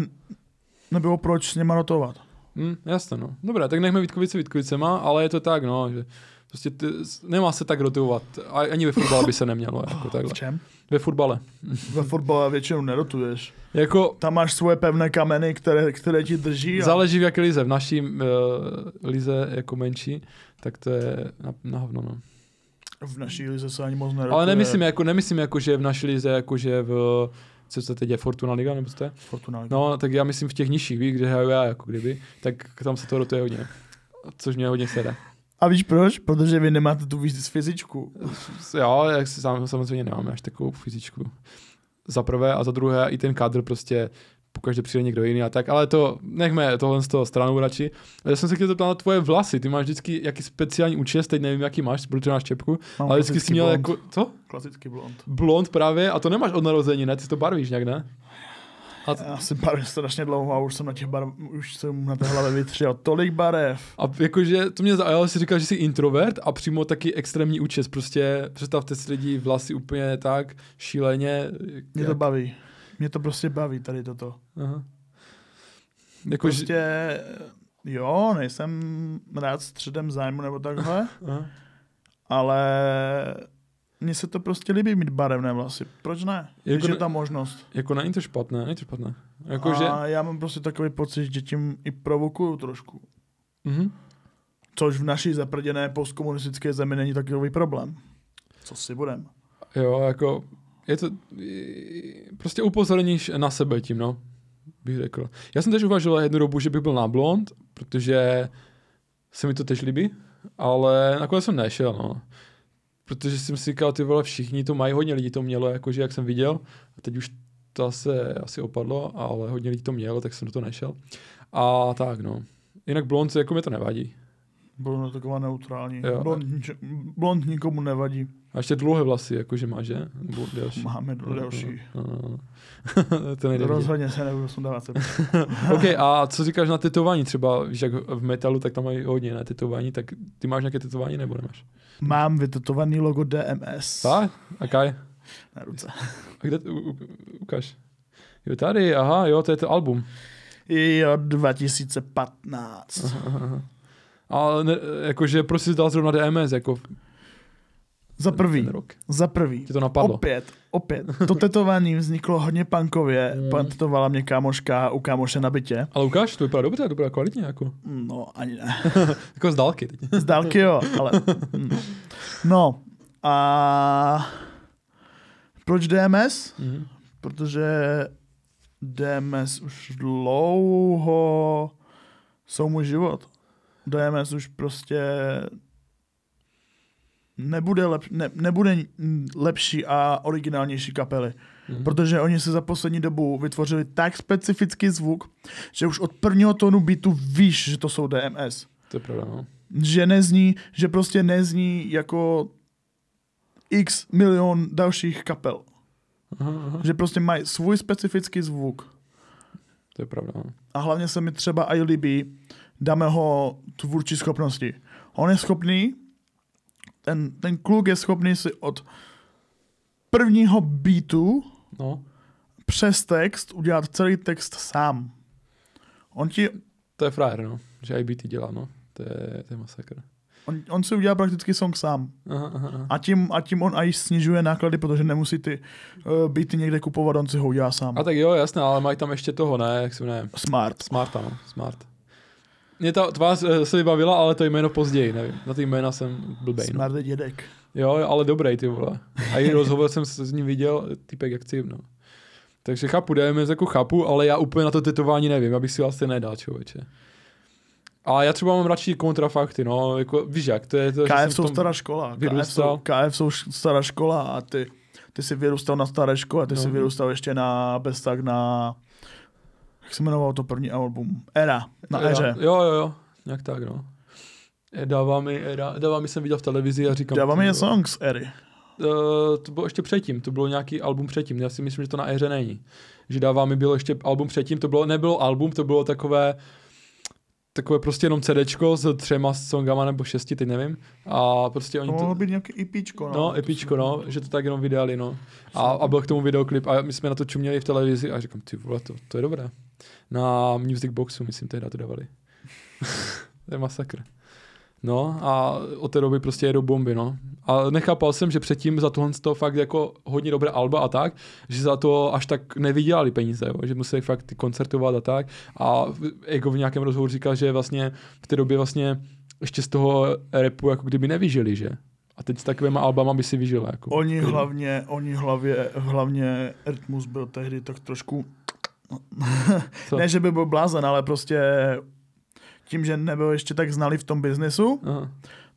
nebylo proč s nima rotovat. Hm, jasně, no. Dobré, tak nechme Vítkovice Vítkovicema, ale je to tak, no, že prostě ty, nemá se tak rotovat. Ani ve fotbale by se nemělo, jako takhle. V čem? Ve fotbale. Ve fotbale většinou nerotuješ. Jako Tam máš svoje pevné kameny, které, které ti drží. A... záleží v jaké lize. V naší uh, lize jako menší, tak to je na, na hovno, no. V naší lize se ani moc nerotuje. Ale nemyslím jako, nemyslím jako, že v naší lize, jako že v, co se teď je, Fortuna Liga, nebo je? Fortuna. No, tak já myslím v těch nižších, víš, kde hraju já, jako kdyby, tak tam se to rotuje hodně. Což mě hodně sede. A víš proč? Protože vy nemáte tu víc fyzičku. Jo, jak si sám, samozřejmě nemáme až takovou fyzičku. Za prvé a za druhé i ten kádr prostě pokaždé přijde někdo jiný a tak, ale to nechme tohle z toho stranou radši. Já jsem se chtěl zeptat na tvoje vlasy, ty máš vždycky jaký speciální účes, teď nevím jaký máš, protože máš čepku, Mám ale vždycky jsi měl blond. jako, co? Klasický blond. Blond právě a to nemáš od narození, ne? Ty si to barvíš nějak, ne? A, Já si barvím strašně dlouho a už jsem na těch barev, už jsem na té hlavě vytřel tolik barev. a jakože to mě zaujalo, jsi říkal, že jsi introvert a přímo taky extrémní účes, prostě představte si lidi vlasy úplně tak šíleně. Mě to baví. Mě to prostě baví tady toto. Aha. Jako, že- Prostě, jo, nejsem rád středem zájmu nebo takhle, Aha. ale mně se to prostě líbí mít barevné vlasy. Proč ne? Když Jako je ne- ta možnost. Jako není to špatné, není to špatné. Jakože, A já mám prostě takový pocit, že tím i provokuju trošku. mhm. Což v naší zaprděné postkomunistické zemi není takový problém. Co si budem? jo, jako, je to, prostě upozorníš na sebe tím, no, bych řekl. Já jsem tež uvažoval jednu dobu, že bych byl na blond, protože se mi to tež líbí, ale nakonec jsem nešel, no. Protože jsem si říkal, ty vole, všichni to mají, hodně lidí to mělo, jakože jak jsem viděl, a teď už to asi, asi opadlo, ale hodně lidí to mělo, tak jsem do toho nešel. A tak, no. Jinak blond, jako mi to nevadí. Bylo taková neutrální. Jo. Blond, blond nikomu nevadí. A ještě dlouhé vlasy, jakože má, že? Nebo delší. Máme delší. No, no, no. to nejde vidět. Rozhodně se nebudu sundávat. OK, a co říkáš na tetování? Třeba, víš, jak v metalu, tak tam mají hodně na tetování, tak ty máš nějaké tetování nebo nemáš? Mám vytetovaný logo DMS Tak? A kaj? na ruce. A kde, u, u, ukáž. Jo, tady, aha, jo, to je to album. Jo, 2015. A ne, jakože jsi dal zrovna DMS, jako Za prvý, za prvý. Tě to napadlo? Opět, opět. To tetování vzniklo hodně punkově. Mm. Tetovala mě kámoška u kámoše na bytě. Ale ukáž, to vypadá dobře, to vypadá kvalitně, jako, No, ani ne. jako z dálky teď. Z dálky jo, ale... mm. No, a... Proč DMS? Mhm. Protože DMS už dlouho jsou můj život. DMS už prostě nebude, lep, ne, nebude lepší a originálnější kapely. Mhm. Protože oni se za poslední dobu vytvořili tak specifický zvuk, že už od prvního tónu beatu víš, že to jsou DMS. To je pravda, no. Že nezní, že prostě nezní jako x milion dalších kapel. Aha, aha. Že prostě mají svůj specifický zvuk. To je pravda, no. A hlavně se mi třeba i líbí, dáme ho tvůrčí schopnosti. On je schopný, ten, ten kluk je schopný si od prvního beatu no. přes text udělat celý text sám. On, ti, To je frajer, no. Že IBT dělá, no. To je, to je masakr. on, on si udělá prakticky song sám. Aha, aha, aha. A tím, a tím on i snižuje náklady, protože nemusí ty uh, beaty někde kupovat, on si ho udělá sám. A tak jo, jasné, ale mají tam ještě toho, ne, jak se jmenuje. Smart. No, Smart. Mě ta tvář eh, se vybavila, ale to jméno později, nevím. Na ty jména jsem blbej, no. Smart dědek. Jo, ale dobrý, ty vole. A i rozhovor jsem s s ním viděl, typek jak no. Takže chápu, DMS jako chápu, ale já úplně na to tetování nevím, abych si vlastně nedal, člověče. A já třeba mám radši kontrafakty, no, jako, víš jak, to je to, že jsem KF jsou stará škola. KF vyrůstal. jsou, KF jsou stará škola a ty, ty jsi vyrůstal na staré škole, ty No. jsi vyrůstal ještě na, bez tak na, jak se jmenovalo to první album? Era, na Era. Eře. Jo, jo, jo, nějak tak, no. E, Dává mi, Era, dává mi jsem viděl v televizi a říkám... Dává mi je jo. song z Ery. Uh, to bylo ještě předtím, to bylo nějaký album předtím, já si myslím, že to na éře není. Že dává mi bylo ještě album předtím, to bylo, nebylo album, to bylo takové, takové prostě jenom CDčko s třema songama nebo šesti, teď nevím. A prostě To oni mohlo to, být nějaký EPčko. No, no, To epičko, si- no, že to tak jenom vydali, no. A, a byl k tomu videoklip a my jsme na to čuměli v televizi a říkám, ty vole, to, to je dobré. Na Music Boxu, myslím, tehdy to dávali. to je masakr. No a od té doby prostě jedou bomby, no. A nechápal jsem, že předtím za tohle to fakt jako hodně dobré alba a tak, že za to až tak nevydělali peníze, jo? že museli fakt koncertovat a tak. A Ego v nějakém rozhovoru říkal, že vlastně v té době vlastně ještě z toho repu jako kdyby nevyžili, že? A teď s takovýma albama by si vyžil. Jako. Oni hlavně, oni hlavně, hlavně Rytmus byl tehdy tak trošku, ne, že by byl blázen, ale prostě tím, že nebyl ještě tak znalý v tom biznesu, Aha.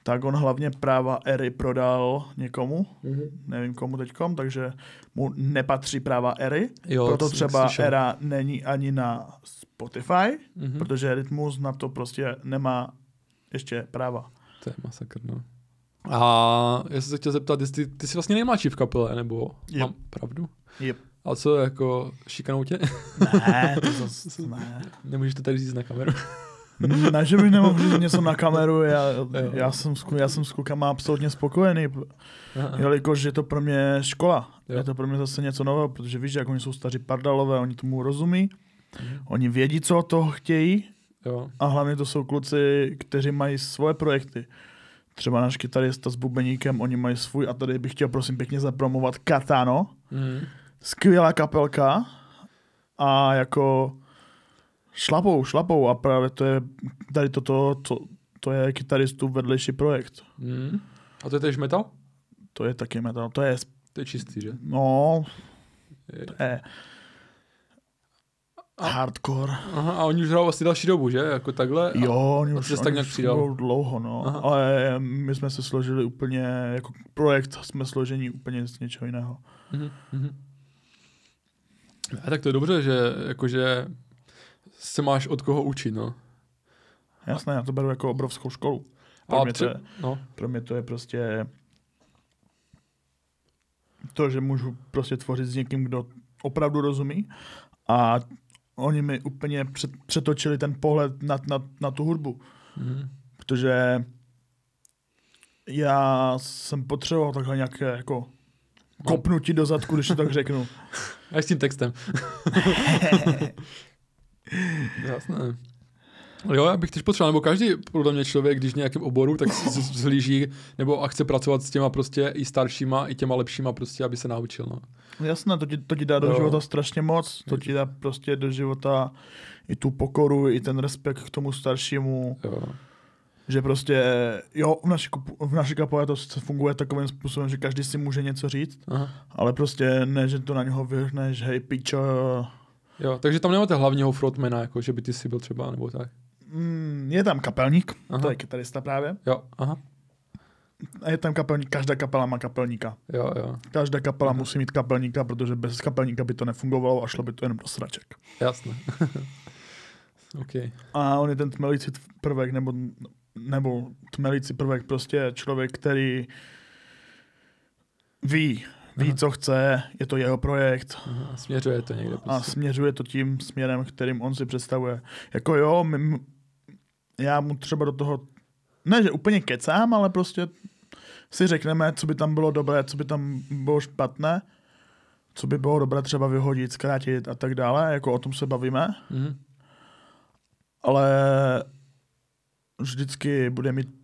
tak on hlavně práva Ery prodal někomu, Mhm. nevím komu teďkom, takže mu nepatří práva Ery, Jo, proto třeba slyšel. Era není ani na Spotify, Mhm. protože Rytmus na to prostě nemá ještě práva. To je masakr, no. A já jsem se chtěl zeptat, jestli ty jsi vlastně nejmladší v kapele, nebo Yep. mám pravdu? Yep. A co, jako šikanou tě? Ne, to zase ne. Nemůžeš to tady říct na kameru. Ne, že bych nemohl říct něco na kameru, já, já, jsem, s- já jsem s klukama absolutně spokojený, Aha. jelikož je to pro mě škola. Jo. Je to pro mě zase něco nového, protože víš, jak oni jsou staří pardalové, oni tomu rozumí, Mhm. oni vědí, co od toho chtějí Jo. a hlavně to jsou kluci, kteří mají svoje projekty. Třeba náš kytarista s bubeníkem, oni mají svůj a tady bych chtěl prosím pěkně zapromovat Katano, Mhm. skvělá kapelka a jako šlapou, šlapou a právě to je tady toto, to, to je kytaristů vedlejší projekt. Mhm. A to je tež metal? To je taky metal, to je, To je čistý, že? no, Je- to je A- hardcore. Aha, a oni už hrajou asi další dobu, že? Jako takhle? Jo, oni už, oni tak nějak přidal. dlouho, no. Aha. Ale my jsme se složili úplně, jako projekt jsme složení úplně z něčeho jiného. Mhm. Mhm. A tak to je dobře, že jakože se máš od koho učit, no. Jasné, já to beru jako obrovskou školu. Pro A mě, to je, no. pro mě to je prostě to, že můžu prostě tvořit s někým, kdo opravdu rozumí a oni mi úplně před, přetočili ten pohled na, na, na tu hudbu, Mhm. protože já jsem potřeboval takhle nějaké jako kopnutí do zadku, když to tak řeknu. A s tím textem. Jasné. Jo, já bych tež potřeboval, nebo každý, podle mě člověk, když v nějakém oboru, tak z- z- zhlíží, nebo a chce pracovat s těma prostě i staršíma, i těma lepšíma prostě, aby se naučil, no. Jasné, to ti, to ti dá do Jo. života strašně moc, to ti dá prostě do života i tu pokoru, i ten respekt k tomu staršímu, Jo. že prostě, jo, v naší, v naší kapele to funguje takovým způsobem, že každý si může něco říct, Aha. ale prostě ne, že to na něho vyhrneš, hej pičo, Jo, takže tam nemáte hlavního frontmana, jako že by ty si byl třeba, nebo tak. mm, je tam kapelník, Aha. to je kytarista právě, Jo, aha. a je tam kapelník, každá kapela má kapelníka. Jo, jo, Každá kapela Aha. musí mít kapelníka, protože bez kapelníka by to nefungovalo a šlo by to jenom do sraček. jasné. OK. A on je ten tmelící prvek, nebo, nebo tmelící prvek, prostě člověk, který ví, ví, co chce, je to jeho projekt Aha, směřuje to někde a prostě. směřuje to tím směrem, kterým on si představuje. Jako jo, my, já mu třeba do toho, ne, že úplně kecám, ale prostě si řekneme, co by tam bylo dobré, co by tam bylo špatné, co by bylo dobré třeba vyhodit, zkrátit a tak dále, jako o tom se bavíme. Mhm. ale vždycky bude mít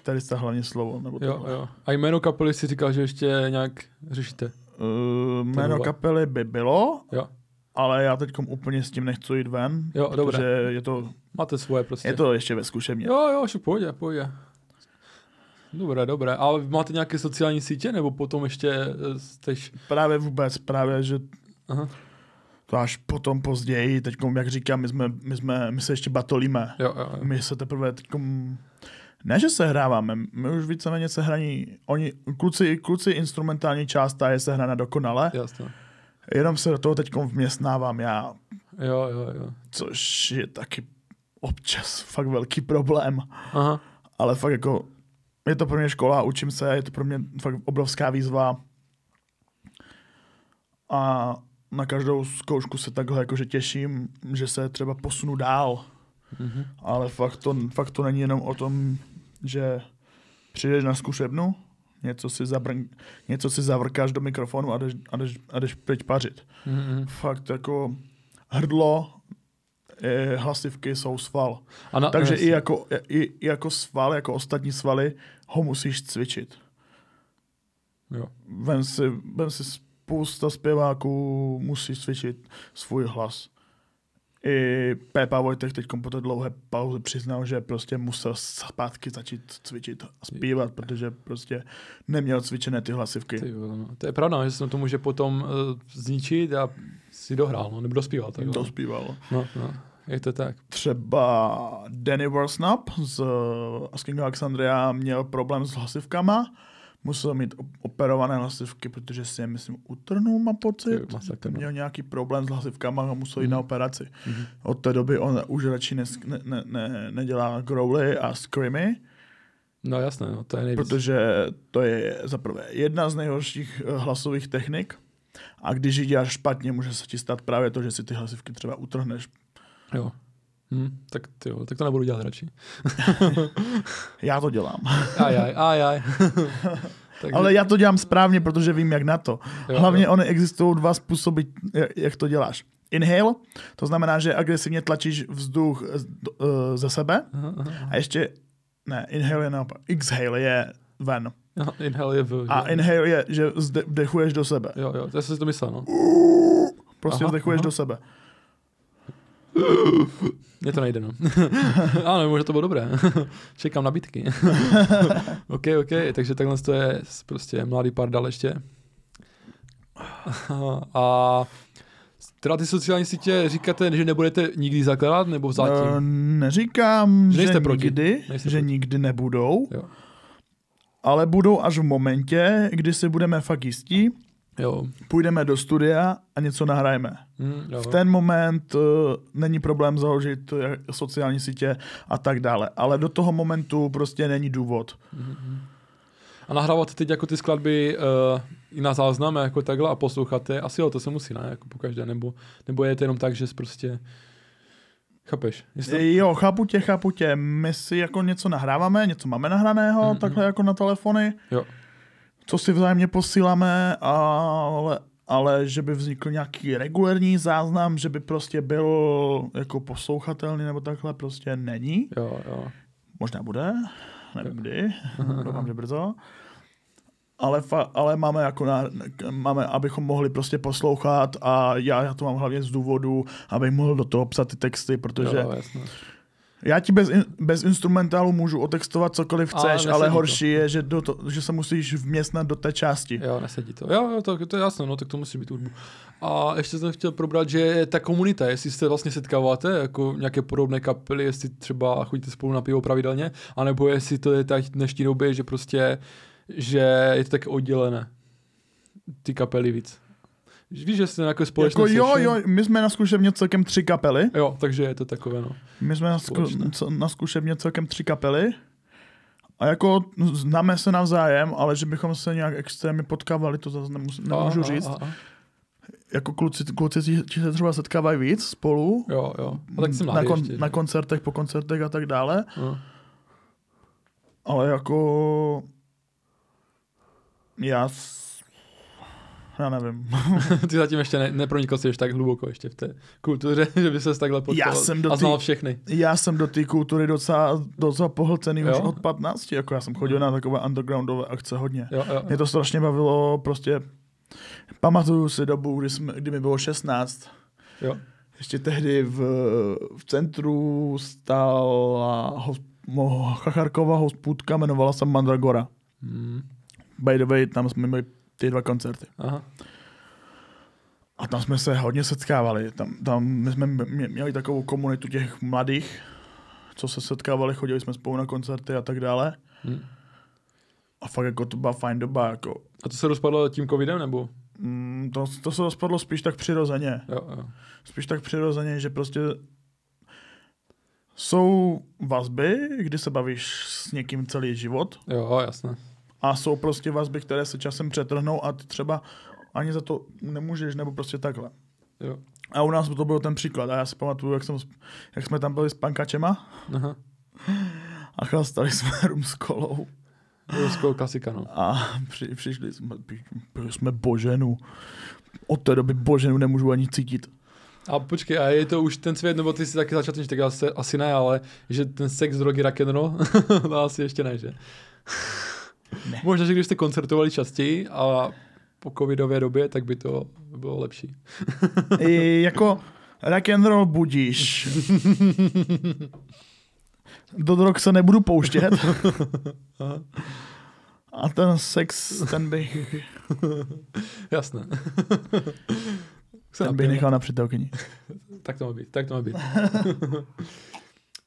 kytarista hlavně slovo. Nebo Jo, jo. A jméno kapely si říkal, že ještě nějak řešíte. Uh, jméno kapely by bylo, Jo, ale já teď úplně s tím nechci jít ven, Jo, protože dobré. je to, máte svoje prostě. je to ještě ve zkušebně. Jo, jo, však pojď, pojď. Dobré, dobré. A máte nějaké sociální sítě, nebo potom ještě eh, jsteš... Právě vůbec, právě, že Aha. To až potom později, teď jak říkám, my, jsme, my, jsme, my se ještě batolíme. Jo, jo, jo. My se teprve teď ne, že se hráváme, my už víceméně se hraní, oni, kluci, kluci instrumentální část, ta je sehrána dokonale, Jasně. jenom se do toho teď vměstnávám já, Jo, jo, jo. což je taky občas fakt velký problém, Aha. ale fakt jako, je to pro mě škola, učím se, je to pro mě fakt obrovská výzva a na každou zkoušku se takhle jakože těším, že se třeba posunu dál, Mhm. ale fakt to, fakt to není jenom o tom, že přijdeš na zkušebnu, něco si, zabrn, něco si zavrkáš do mikrofonu a jdeš, a jdeš, a jdeš pryč pařit. Mhm. Fakt jako hrdlo, eh, hlasivky jsou sval. A na, Takže i jako, i, i jako sval, jako ostatní svaly, ho musíš cvičit. Jo. Vem si, vem si spousta zpěváků musí cvičit svůj hlas. I Pepa Vojtek teď po té dlouhé pauze přiznal, že prostě musel zpátky začít cvičit a zpívat, protože prostě neměl cvičené ty hlasivky. Ty, no. To je pravda, že se to může potom uh, zničit a si dohrál, no, nebo dospíval. Tak, To no. no, no, je to tak. Třeba Danny Warsnap z Asking Alexandria měl problém s hlasivkama, musel mít op- operované hlasivky, protože si je, myslím, utrnul, má pocit. Masakr, no. Měl nějaký problém s hlasivkama a musel jít Mhm. na operaci. Mhm. Od té doby on už radši ne, ne, ne, ne, nedělá growly a screamy, No jasné, no, to je nejvíc. protože to je za prvé jedna z nejhorších eh, hlasových technik a když ji děláš špatně, může se ti stát právě to, že si ty hlasivky třeba utrhneš. Jo. Hm, tak, tyjo, tak to nebudu dělat radši. Já to dělám. Aj, aj, aj, aj. Takže, Ale já to dělám správně, protože vím, jak na to. Jo, Hlavně jo. ony existují dva způsoby, jak- to děláš. Inhale, to znamená, že agresivně tlačíš vzduch eh, ze sebe Aha, aha. a ještě, ne, inhale je naopak, exhale je ven. Aha, Inhale je v... A inhale je, že vdechuješ do sebe. Jo, jo, to jsem si to myslel, no. Prostě Aha, vdechuješ aha. do sebe. Mně to nejde, no. ano, možná to bylo dobré. Čekám nabídky. OK, OK, takže takhle to je prostě mladý pardal ještě. A teda ty sociální sítě říkáte, že nebudete nikdy zakládat, nebo zatím? Eh, Neříkám, Že nejste že proti. nikdy, Nejste že proti. nikdy nebudou, Jo. ale budou až v momentě, kdy si budeme fakt jistí, Jo. půjdeme do studia a něco nahrajeme. Hm, jo. V ten moment uh, není problém založit uh, sociální sítě a tak dále, ale do toho momentu prostě není důvod. A nahrávat teď jako ty skladby uh, i na záznam jako takhle a poslouchat je, asi jo, to se musí, ne, jako pokaždé, nebo, nebo je to jenom tak, že prostě, chápeš? Jestli Jo, chápu tě, chápu tě. My si jako něco nahráváme, něco máme nahraného, Mm, mm, takhle jako na telefony, Jo. Co si vzájemně posíláme, ale, ale že by vznikl nějaký regulární záznam, že by prostě byl jako poslouchatelný nebo takhle prostě není. Jo, jo. Možná bude, nevím kdy, doufám, že brzo. Ale, fa, ale máme jako na, máme, abychom mohli prostě poslouchat a já, já to mám hlavně z důvodu, abych mohl do toho psat ty texty, protože jo, jasně. Já ti bez, in, bez instrumentálu můžu otextovat cokoliv Ale chceš, ale to. horší je, že, do to, že se musíš vměstnat do té části. Jo, nesedí to. Jo, jo, to, to je jasné, no, tak to musí být hudbu. A ještě jsem chtěl probrat, že ta komunita, jestli se vlastně setkáváte, jako nějaké podobné kapely, jestli třeba chodíte spolu na pivo pravidelně, anebo jestli to je tak v dnešní době, že prostě, že je to tak oddělené, ty kapely víc. Víš, že jste nějaké společné Jako jo, jo, my jsme na zkušebně celkem tři kapely. Jo, takže je to takové, no. My jsme na, zku, na zkušebně celkem tři kapely. A jako známe se navzájem, ale že bychom se nějak extrémně potkávali, to zase nemus, nemůžu A, říct. A, a, a. Jako kluci, kluci ti- se třeba setkávají víc spolu. Jo, jo. A tak jsem na, kon, ještě. na koncertech, po koncertech a tak dále. No. Ale jako... Já... Já nevím. Ty zatím ještě ne, nepronikl jsi tak hluboko ještě v té kultuře, že by se takhle potkal jsem do a znal té- všechny. Já jsem do té kultury docela, docela pohlcený už Jo? od 15. Jako já jsem chodil na takové undergroundové akce hodně. Jo, jo. Mě to strašně bavilo, prostě pamatuju si dobu, kdy, jsme, kdy mi bylo 16. jo. Ještě tehdy v, v centru stála chacharková hospůdka, jmenovala se Mandragora. Hmm. By the way, tam jsme měli ty dva koncerty. Aha. A tam jsme se hodně setkávali. Tam, tam my jsme měli takovou komunitu těch mladých, co se setkávali, chodili jsme spolu na koncerty a tak dále. Hmm. A fakt jako to byla fajn doba. Jako. A to se rozpadlo tím covidem, nebo? Mm, to, to se rozpadlo spíš tak přirozeně. Jo, jo. Spíš tak přirozeně, že prostě jsou vazby, kdy se bavíš s někým celý život. Jo, jasné. A jsou prostě vazby, které se časem přetrhnou a ty třeba ani za to nemůžeš, nebo prostě takhle. Jo. A u nás to byl ten příklad. A já si pamatuju, jak, jsem, jak jsme tam byli s pankačema Aha. a chlastali jsme rum s kolou. Ruskou klasika, no. A při, přišli jsme, byli jsme Boženu. Od té doby Boženu nemůžu ani cítit. A počkej, a je to už ten svět, nebo ty jsi taky začal tak asi, asi ne, ale že ten sex, drogy, rock and roll, to asi ještě ne, že? Ne. Možná, že když jste koncertovali častěji a po covidové době, tak by to bylo lepší. I jako rock and roll budíš. Do drog se nebudu pouštět. A ten sex, ten bych... Jasné. ten bych nechal na přítelkyni. tak to má být, tak to má být.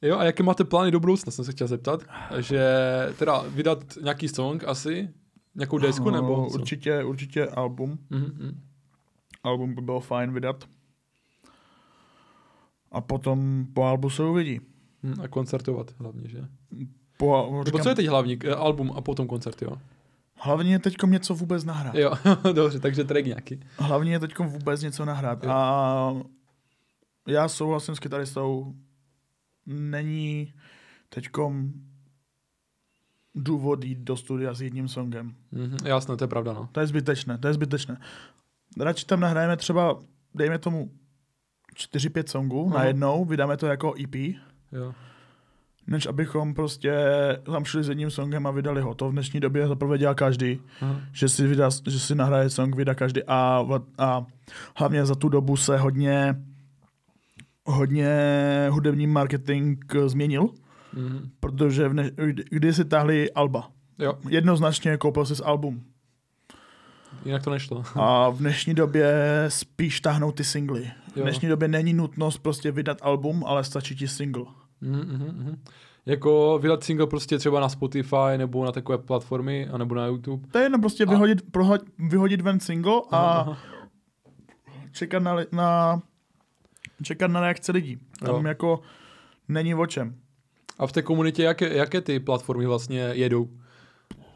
jo, a jaké máte plány do budoucna, jsem se chtěl zeptat. Že teda vydat nějaký song asi, nějakou desku, no, nebo co? Určitě, určitě album. Mm-hmm. Album by bylo fajn vydat. A potom po albu se uvidí. Hmm, a koncertovat hlavně, že? Po, říkám, Nebo co je teď hlavní? Eh, album a potom koncert, jo? Hlavně je teď něco vůbec nahrát. Jo, dobře, takže track nějaký. Hlavně je teď vůbec něco nahrát. Jo. A já souhlasím s kytaristou, není teďkom důvod jít do studia s jedním songem. Mm-hmm, jasné, to je pravda, no. To je zbytečné, to je zbytečné. Radši tam nahrajeme třeba, dejme tomu 4-5 songů uh-huh. najednou, vydáme to jako EP. Jo. Než abychom prostě tam šli s jedním songem a vydali ho. To v dnešní době zaprvé dělá každý. Že, si vydá, že si nahraje song, vydá každý. A, a hlavně za tu dobu se hodně hodně hudební marketing změnil. Mm-hmm. Protože v ne- kdy si tahli Alba. Jo. Jednoznačně koupil jsi album. Jinak to nešlo. A v dnešní době spíš tahnou ty singly. V dnešní době není nutnost prostě vydat album, ale stačí ti single. Mm-hmm. Jako vydat single prostě třeba na Spotify nebo na takové platformy, anebo na YouTube. To je jenom prostě a... vyhodit, prohoď, vyhodit ven single a aha. čekat na, na čekat na reakce lidí. Tam jo. jako není o čem. A v té komunitě jaké, jaké ty platformy vlastně jedou?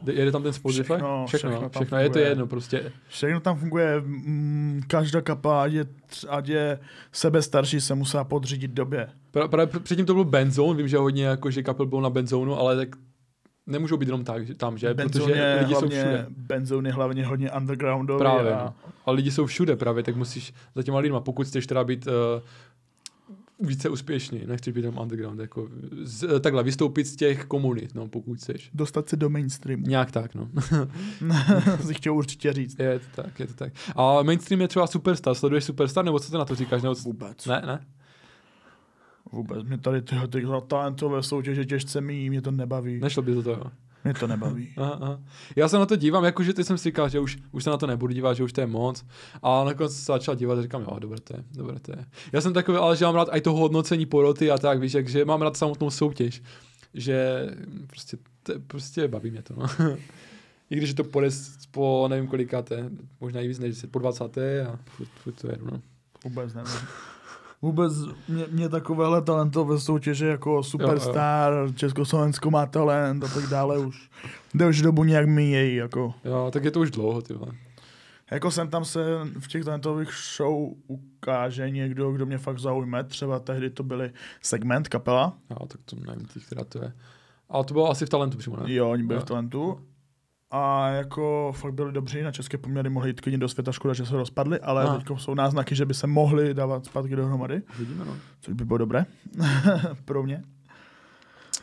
Jede tam ten Spotify? Všechno, všechno, všechno, všechno je to jedno prostě. Všechno tam funguje, mm, každá kapa, ať je, ať je sebe starší, se musela podřídit době. Pra, právě předtím to byl Benzone, vím, že hodně jako, že kapel byl na Benzonu, ale tak nemůžou být jenom tak, že tam, že? Benzone Protože je lidi hlavně, jsou všude. Benzone je hlavně hodně undergroundový. Právě, a... No. a lidi jsou všude právě, tak musíš za těma lidma, pokud chceš teda být uh, více úspěšný, nechci být tam underground, jako z, takhle vystoupit z těch komunit, no, pokud chceš. Dostat se do mainstreamu. Nějak tak, no. si chtěl určitě říct. Je to tak, je to tak. A mainstream je třeba Superstar, sleduješ Superstar, nebo co ty na to říkáš? Nebo... Vůbec. Ne, ne? Vůbec, mě tady tyhle, tyhle talentové soutěže těžce mý, mě to nebaví. Nešlo by to toho. Mě to nebaví. aha, aha. Já se na to dívám, jakože ty jsem si říkal, že už, už se na to nebudu dívat, že už to je moc. A nakonec se začal dívat a říkám, jo, dobré to je, dobré to je. Já jsem takový, ale že mám rád i to hodnocení poroty a tak, víš, že mám rád samotnou soutěž. Že prostě, to, prostě baví mě to, no. I když je to po, po nevím kolikáté, možná i víc než po 20. a furt, furt to jedu, no. Vůbec nevím vůbec mě, mě takovéhle talentové soutěže jako Superstar, jo, jo. Československo má talent a tak dále už. Jde už dobu nějak míjejí, jako. Jo, tak je to už dlouho, ty Jako jsem tam se v těch talentových show ukáže někdo, kdo mě fakt zaujme. Třeba tehdy to byly segment kapela. Jo, tak to nevím, která to je. Ale to bylo asi v talentu přímo, ne? Jo, oni byli jo. v talentu a jako fakt byli dobří, na české poměry mohli jít klidně do světa, škoda, že se rozpadli, ale teď jsou náznaky, že by se mohli dávat zpátky dohromady. Vidíme, no. Což by bylo dobré pro mě.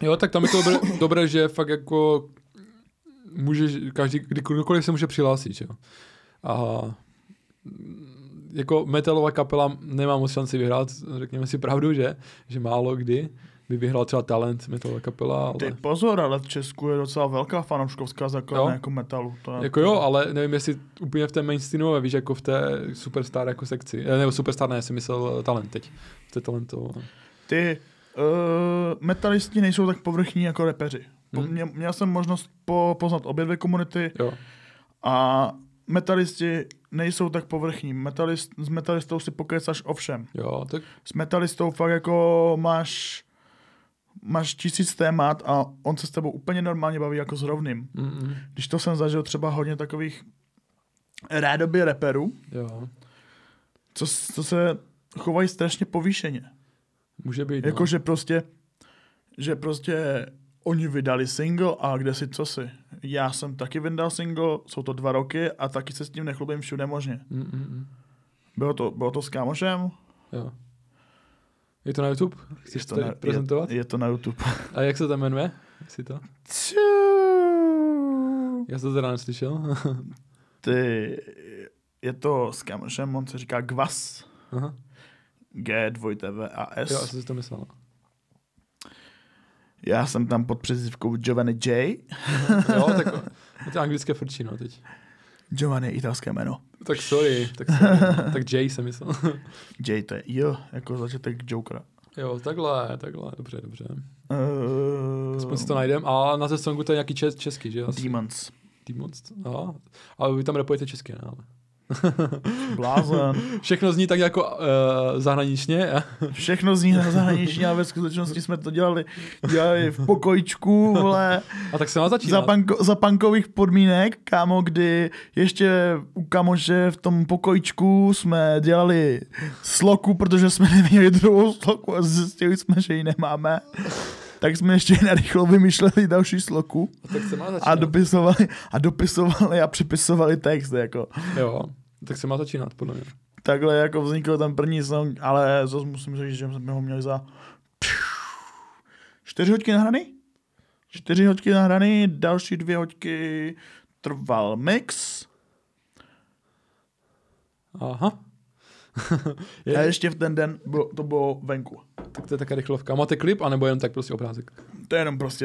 Jo, tak tam je to dobré, dobré že fakt jako můžeš, každý, kdykoliv se může přihlásit, jo. A jako metalová kapela nemá moc šanci vyhrát, řekněme si pravdu, že, že málo kdy, by vyhrál třeba talent metalová kapela, ale... Ty pozor, ale v Česku je docela velká fanouškovská základna jako metalu. To je, Jako jo, ale nevím, jestli úplně v té mainstreamové, víš, jako v té superstar jako sekci. Eh, Nebo superstar, ne, jsem myslel eh, talent teď. V té talentu. Ty uh, metalisti nejsou tak povrchní jako repeři. Po, Hmm. mě, měl jsem možnost po, poznat obě dvě komunity Jo, a metalisti nejsou tak povrchní. Metalist, s metalistou si pokecaš o všem. jo, tak S metalistou fakt jako máš máš tisíc témat a on se s tebou úplně normálně baví jako s rovným. mm, mm, Když to jsem zažil třeba hodně takových rádoby reperů, jo, co, co se chovají strašně povýšeně. může být. no. Jako, že prostě, že prostě oni vydali single a kde si co si. Já jsem taky vydal single, jsou to dva roky a taky se s tím nechlubím všude možně. Mm, mm, mm, Bylo to, bylo to s kámošem, jo. Je to na YouTube? Chceš je to to, na, prezentovat? je, je to na YouTube. A jak se to jmenuje? Jsi to? Já jsem to teda neslyšel. Ty, je to s kámošem, on se říká Gvas. Aha. G, 2 V a S. Jo, asi si to myslel. no. Já jsem tam pod přezdívkou Giovanni J. Jo, tak to je anglické frčí, no teď. Giovanni je italské jméno. Tak sorry, tak, sorry. tak Jay jsem myslel. J to je J, jako začátek Jokera. Jo, takhle, takhle, dobře, dobře. Uh, Aspoň si to najdem. A na té songu to je nějaký čes, český, že? Asi. Demons. Demons. Aha. Ale vy tam repujete česky, ne? Ale. Blázen. Všechno zní tak jako uh, zahraničně. Všechno zní na zahraničí, ale ve skutečnosti jsme to dělali, dělali v pokojičku, vole, A tak se má začít. za, panko, za punkových podmínek, kámo, kdy ještě u kamoše v tom pokojičku jsme dělali sloku, protože jsme neměli druhou sloku a zjistili jsme, že ji nemáme. Tak jsme ještě narychlo vymýšleli další sloku A tak se má začít. a dopisovali, a dopisovali a připisovali text, jako. Jo, tak se má začínat, podle mě. Takhle jako vznikl ten první song, ale zase musím říct, že jsme ho měli za čtyři hoďky nahraný. Čtyři hoďky nahraný, další dvě hoďky trval mix. Aha. A je, ještě v ten den bylo, to bylo venku. tak to je taká rychlovka. A máte klip, anebo jen tak prostě obrázek? To je jenom prostě,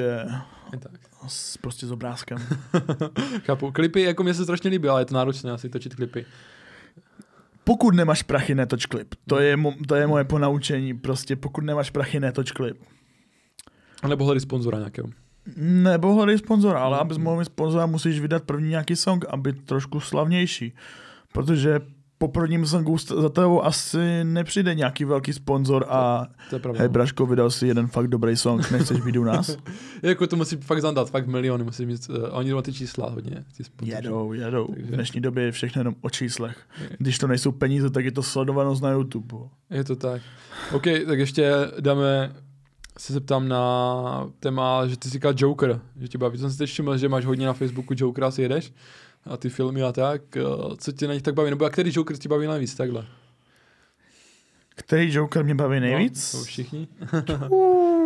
Je tak. s, prostě s obrázkem. Chápu. Klipy, jako mě se strašně líbí, ale je to náročné asi točit klipy. Pokud nemáš prachy, netoč klip. To je, mo, to je moje ponaučení. Prostě pokud nemáš prachy, netoč klip. A nebo hledej sponzora nějakého. Nebo hledej sponzora, ale abys mohl mít sponzora, musíš vydat první nějaký song a být trošku slavnější. Protože po prvním songu za tebou asi nepřijde nějaký velký sponzor a To pravda. hej Braško, vydal si jeden fakt dobrý song, nechceš být u nás? Jako to musí fakt zandat, fakt miliony, musí mít, uh, oni jdou ty čísla hodně. Ty. Jedou, jedou. Takže- V dnešní době je všechno jenom o číslech. Když to nejsou peníze, tak je to sledovanost na YouTube. Je to tak. OK, tak ještě dáme, se zeptám na téma, že ty jsi říkal Joker, že tě baví. To jsem si teď všiml, že máš hodně na Facebooku Jokera, si jedeš a ty filmy a tak. Eh, Co tě na nich tak baví? Nebo a který Joker tě baví nejvíc takhle? Který Joker mě baví nejvíc? No, všichni.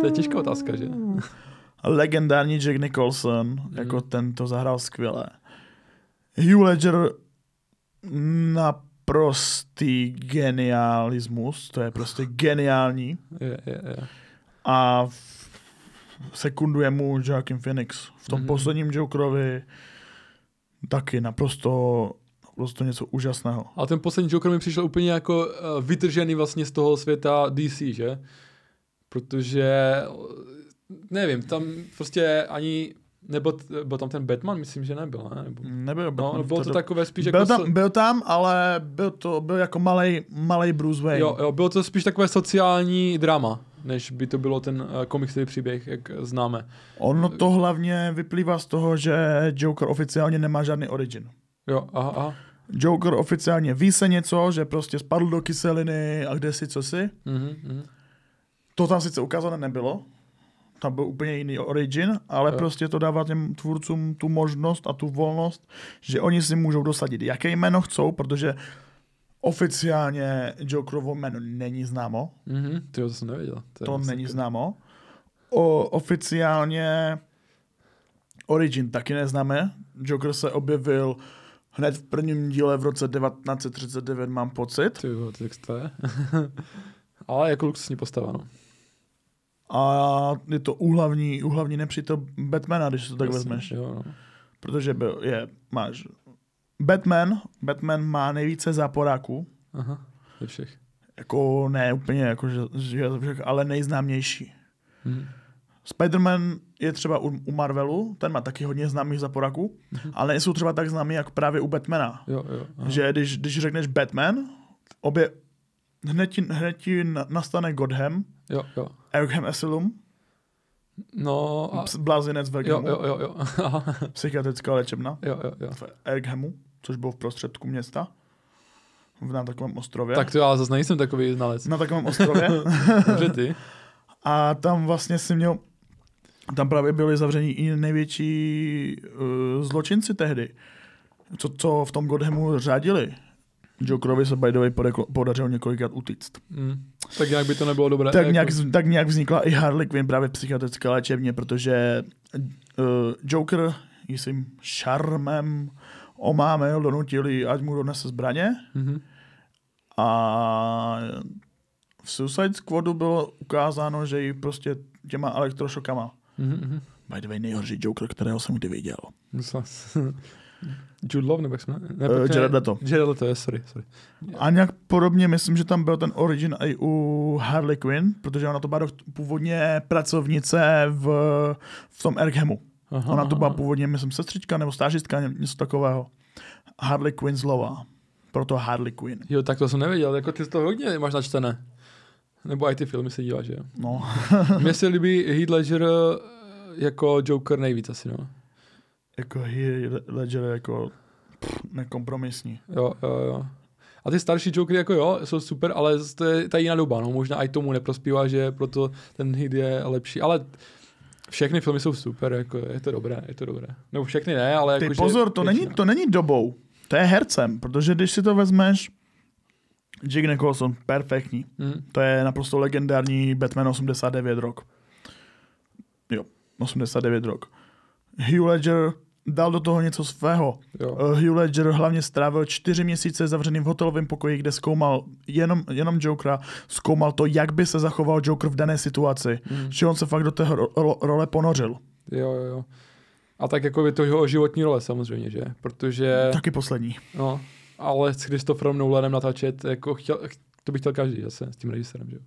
to je těžká otázka, že? Legendární Jack Nicholson, mm. jako ten to zahrál skvěle. Hugh Ledger naprostý genialismus, to je prostě geniální. Je, je, je. A sekunduje mu Joaquin Phoenix. V tom Mhm. mm. posledním Jokerovi taky naprosto, naprosto něco úžasného. A ten poslední Joker mi přišel úplně jako uh, vytržený vlastně z toho světa DC, že? Protože, eh, nevím, tam prostě ani, nebo byl tam ten Batman, myslím, že nebyl, ne? Nebo, Nebyl no, Batman bylo v to takové spíš byl, jako... tam, so- byl tam, ale byl to byl jako malej, malej Bruce Wayne. Jo, jo, bylo to spíš takové sociální drama, než by to bylo ten uh, komiksový příběh, jak známe. Ono to hlavně vyplývá z toho, že Joker oficiálně nemá žádný origin. Jo, aha, aha. Joker oficiálně ví se něco, že prostě spadl do kyseliny a kde si, co si. Mhm, mhm. To tam sice ukázané nebylo, tam byl úplně jiný origin, ale Jo. prostě to dává těm tvůrcům tu možnost a tu volnost, že oni si můžou dosadit, jaké jméno chcou, protože oficiálně Jokerovo jméno není známo, Mhm, ty to jsem nevěděl. to je není super. známo. O, oficiálně Origin taky neznáme. Joker se objevil hned v prvním díle v roce 1939, mám pocit. Ty jo, tak to je. Ale jako luxusní postava, no. A je to úhlavní, úhlavní nepřítel Batmana, když to tak Jasně, vezmeš. Jo, no. Protože byl, je, máš Batman, Batman má nejvíce záporáků, Aha, ze všech. jako ne úplně, jako, že, že, ale nejznámější. Mhm. Spider-Man je třeba u, u Marvelu, ten má taky hodně známých zaporaků, Mhm. ale nejsou třeba tak známí, jak právě u Batmana. Jo, jo. aha. Že když, když řekneš Batman, obě, hned ti, hned ti na- nastane Godham, Jo, jo. Arkham Asylum, No a... blázinec v Jo, Arkhamu, jo, jo, jo. Aha. psychiatrická léčebna jo, jo, jo. v Arkhamu, což bylo v prostředku města, v- na takovém ostrově. Tak to já zase nejsem takový znalec. Na takovém ostrově. Dobře ty. A tam vlastně si měl, tam právě byli zavření i největší uh, zločinci tehdy, co, co v tom Godhamu řádili. Jokerovi se by the way podařilo několikrát utíct. Mm. Tak nějak by to nebylo dobré. Tak jako- nějak, tak nějak vznikla i Harley Quinn právě psychiatrické léčebně, protože uh, Joker jistým šarmem omámil, donutili, ať mu donese zbraně Mhm. a v Suicide Squadu bylo ukázáno, že ji prostě těma elektrošokama Mhm, mhm. By the way, nejhorší Joker, kterého jsem kdy viděl. Jude Love, nebo jak jsme? Ne, Uh, Jared Leto. Jared Leto, je, sorry, sorry. A nějak podobně, myslím, že tam byl ten origin i u Harley Quinn, protože ona to byla původně pracovnice v, v tom Arkhamu. Aha, Ona to byla aha. původně, myslím, sestřička nebo stážistka, ně- něco takového. Harley Quinn zlova. Proto Harley Quinn. Jo, tak to jsem nevěděl, jako ty to hodně máš načtené. Nebo i ty filmy se díváš, že jo? No. Mně se líbí Heath Ledger eh, jako Joker nejvíc asi, no. Jako Heath Ledger je jako pff, nekompromisní. Jo, jo, jo. A ty starší Jokery jako jo, jsou super, ale to je ta jiná doba, no. Možná i tomu neprospívá, že proto ten hit je lepší, ale všechny filmy jsou super, jako je to dobré, je to dobré. Nebo všechny ne, ale Ty jako, pozor, to není, to není dobou. To je hercem, protože když si to vezmeš, Jack Nicholson, perfektní. Hmm. To je naprosto legendární Batman 89 rok. Jo, 89 rok. Hugh Ledger dal do toho něco svého. Jo. Uh, Hugh Ledger hlavně strávil čtyři měsíce zavřeným v hotelovém pokoji, kde zkoumal jenom, jenom Jokera, zkoumal to, jak by se zachoval Joker v dané situaci. Hmm. Že on se fakt do té ro- ro- role ponořil. Jo, jo, jo. A tak jako je to jeho životní role samozřejmě, že? Protože, Taky poslední. no, ale s Christopherem Nolanem natáčet, jako chtěl, to bych chtěl každý zase s tím režisérem, že jo?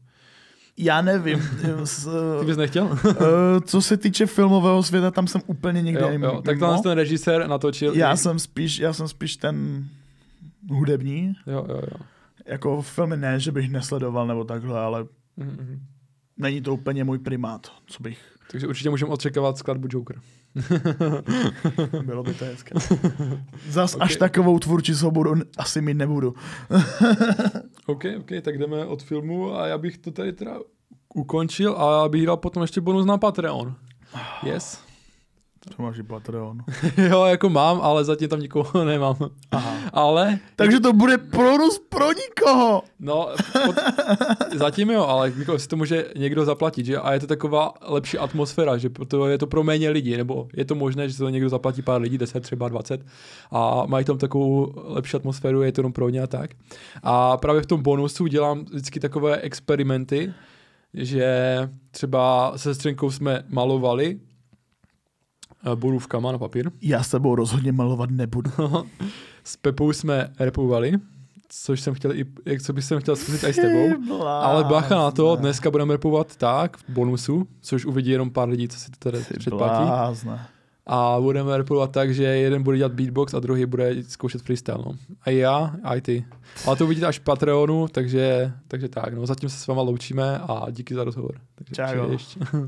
Já nevím. s, Ty bys nechtěl? uh, co se týče filmového světa, tam jsem úplně někde jo, mimo. jo. Tak tam ten režisér natočil. já i- jsem spíš, já jsem spíš ten hudební, Jo, jo, jo. jako filmy ne, že bych nesledoval nebo takhle, ale Mhm, mhm. není to úplně můj primát, co bych, Takže určitě můžeme očekávat skladbu Joker. bylo by to hezké. Zas Ok. až takovou tvůrčí svobodu asi mít nebudu. OK, OK, tak jdeme od filmu a já bych to tady teda ukončil a já bych dal potom ještě bonus na Patreon. Yes. To máš i Patreon. jo, jako mám, ale zatím tam nikoho nemám. Aha. Ale, Takže to bude bonus pro nikoho. no, pod, zatím jo, ale jako si to může někdo zaplatit, že? A je to taková lepší atmosféra, že proto je to pro méně lidí, nebo je to možné, že to někdo zaplatí pár lidí, 10, třeba 20, a mají tam takovou lepší atmosféru, je to jenom pro ně a tak. A právě v tom bonusu dělám vždycky takové experimenty, že třeba se střenkou jsme malovali borůvkama na papír. Já s tebou rozhodně malovat nebudu. S Pepou jsme repovali, což jsem chtěl i, jak co bych jsem chtěl zkusit i s tebou. Ale bacha na to, dneska budeme repovat tak, v bonusu, což uvidí jenom pár lidí, co si to tady předplatí. blázne. A budeme repovat tak, že jeden bude dělat beatbox a druhý bude zkoušet freestyle. No. A já, a i ty. Ale to uvidíte až v Patreonu, takže, takže tak. No. Zatím se s váma loučíme a díky za rozhovor. Takže Čau. ještě.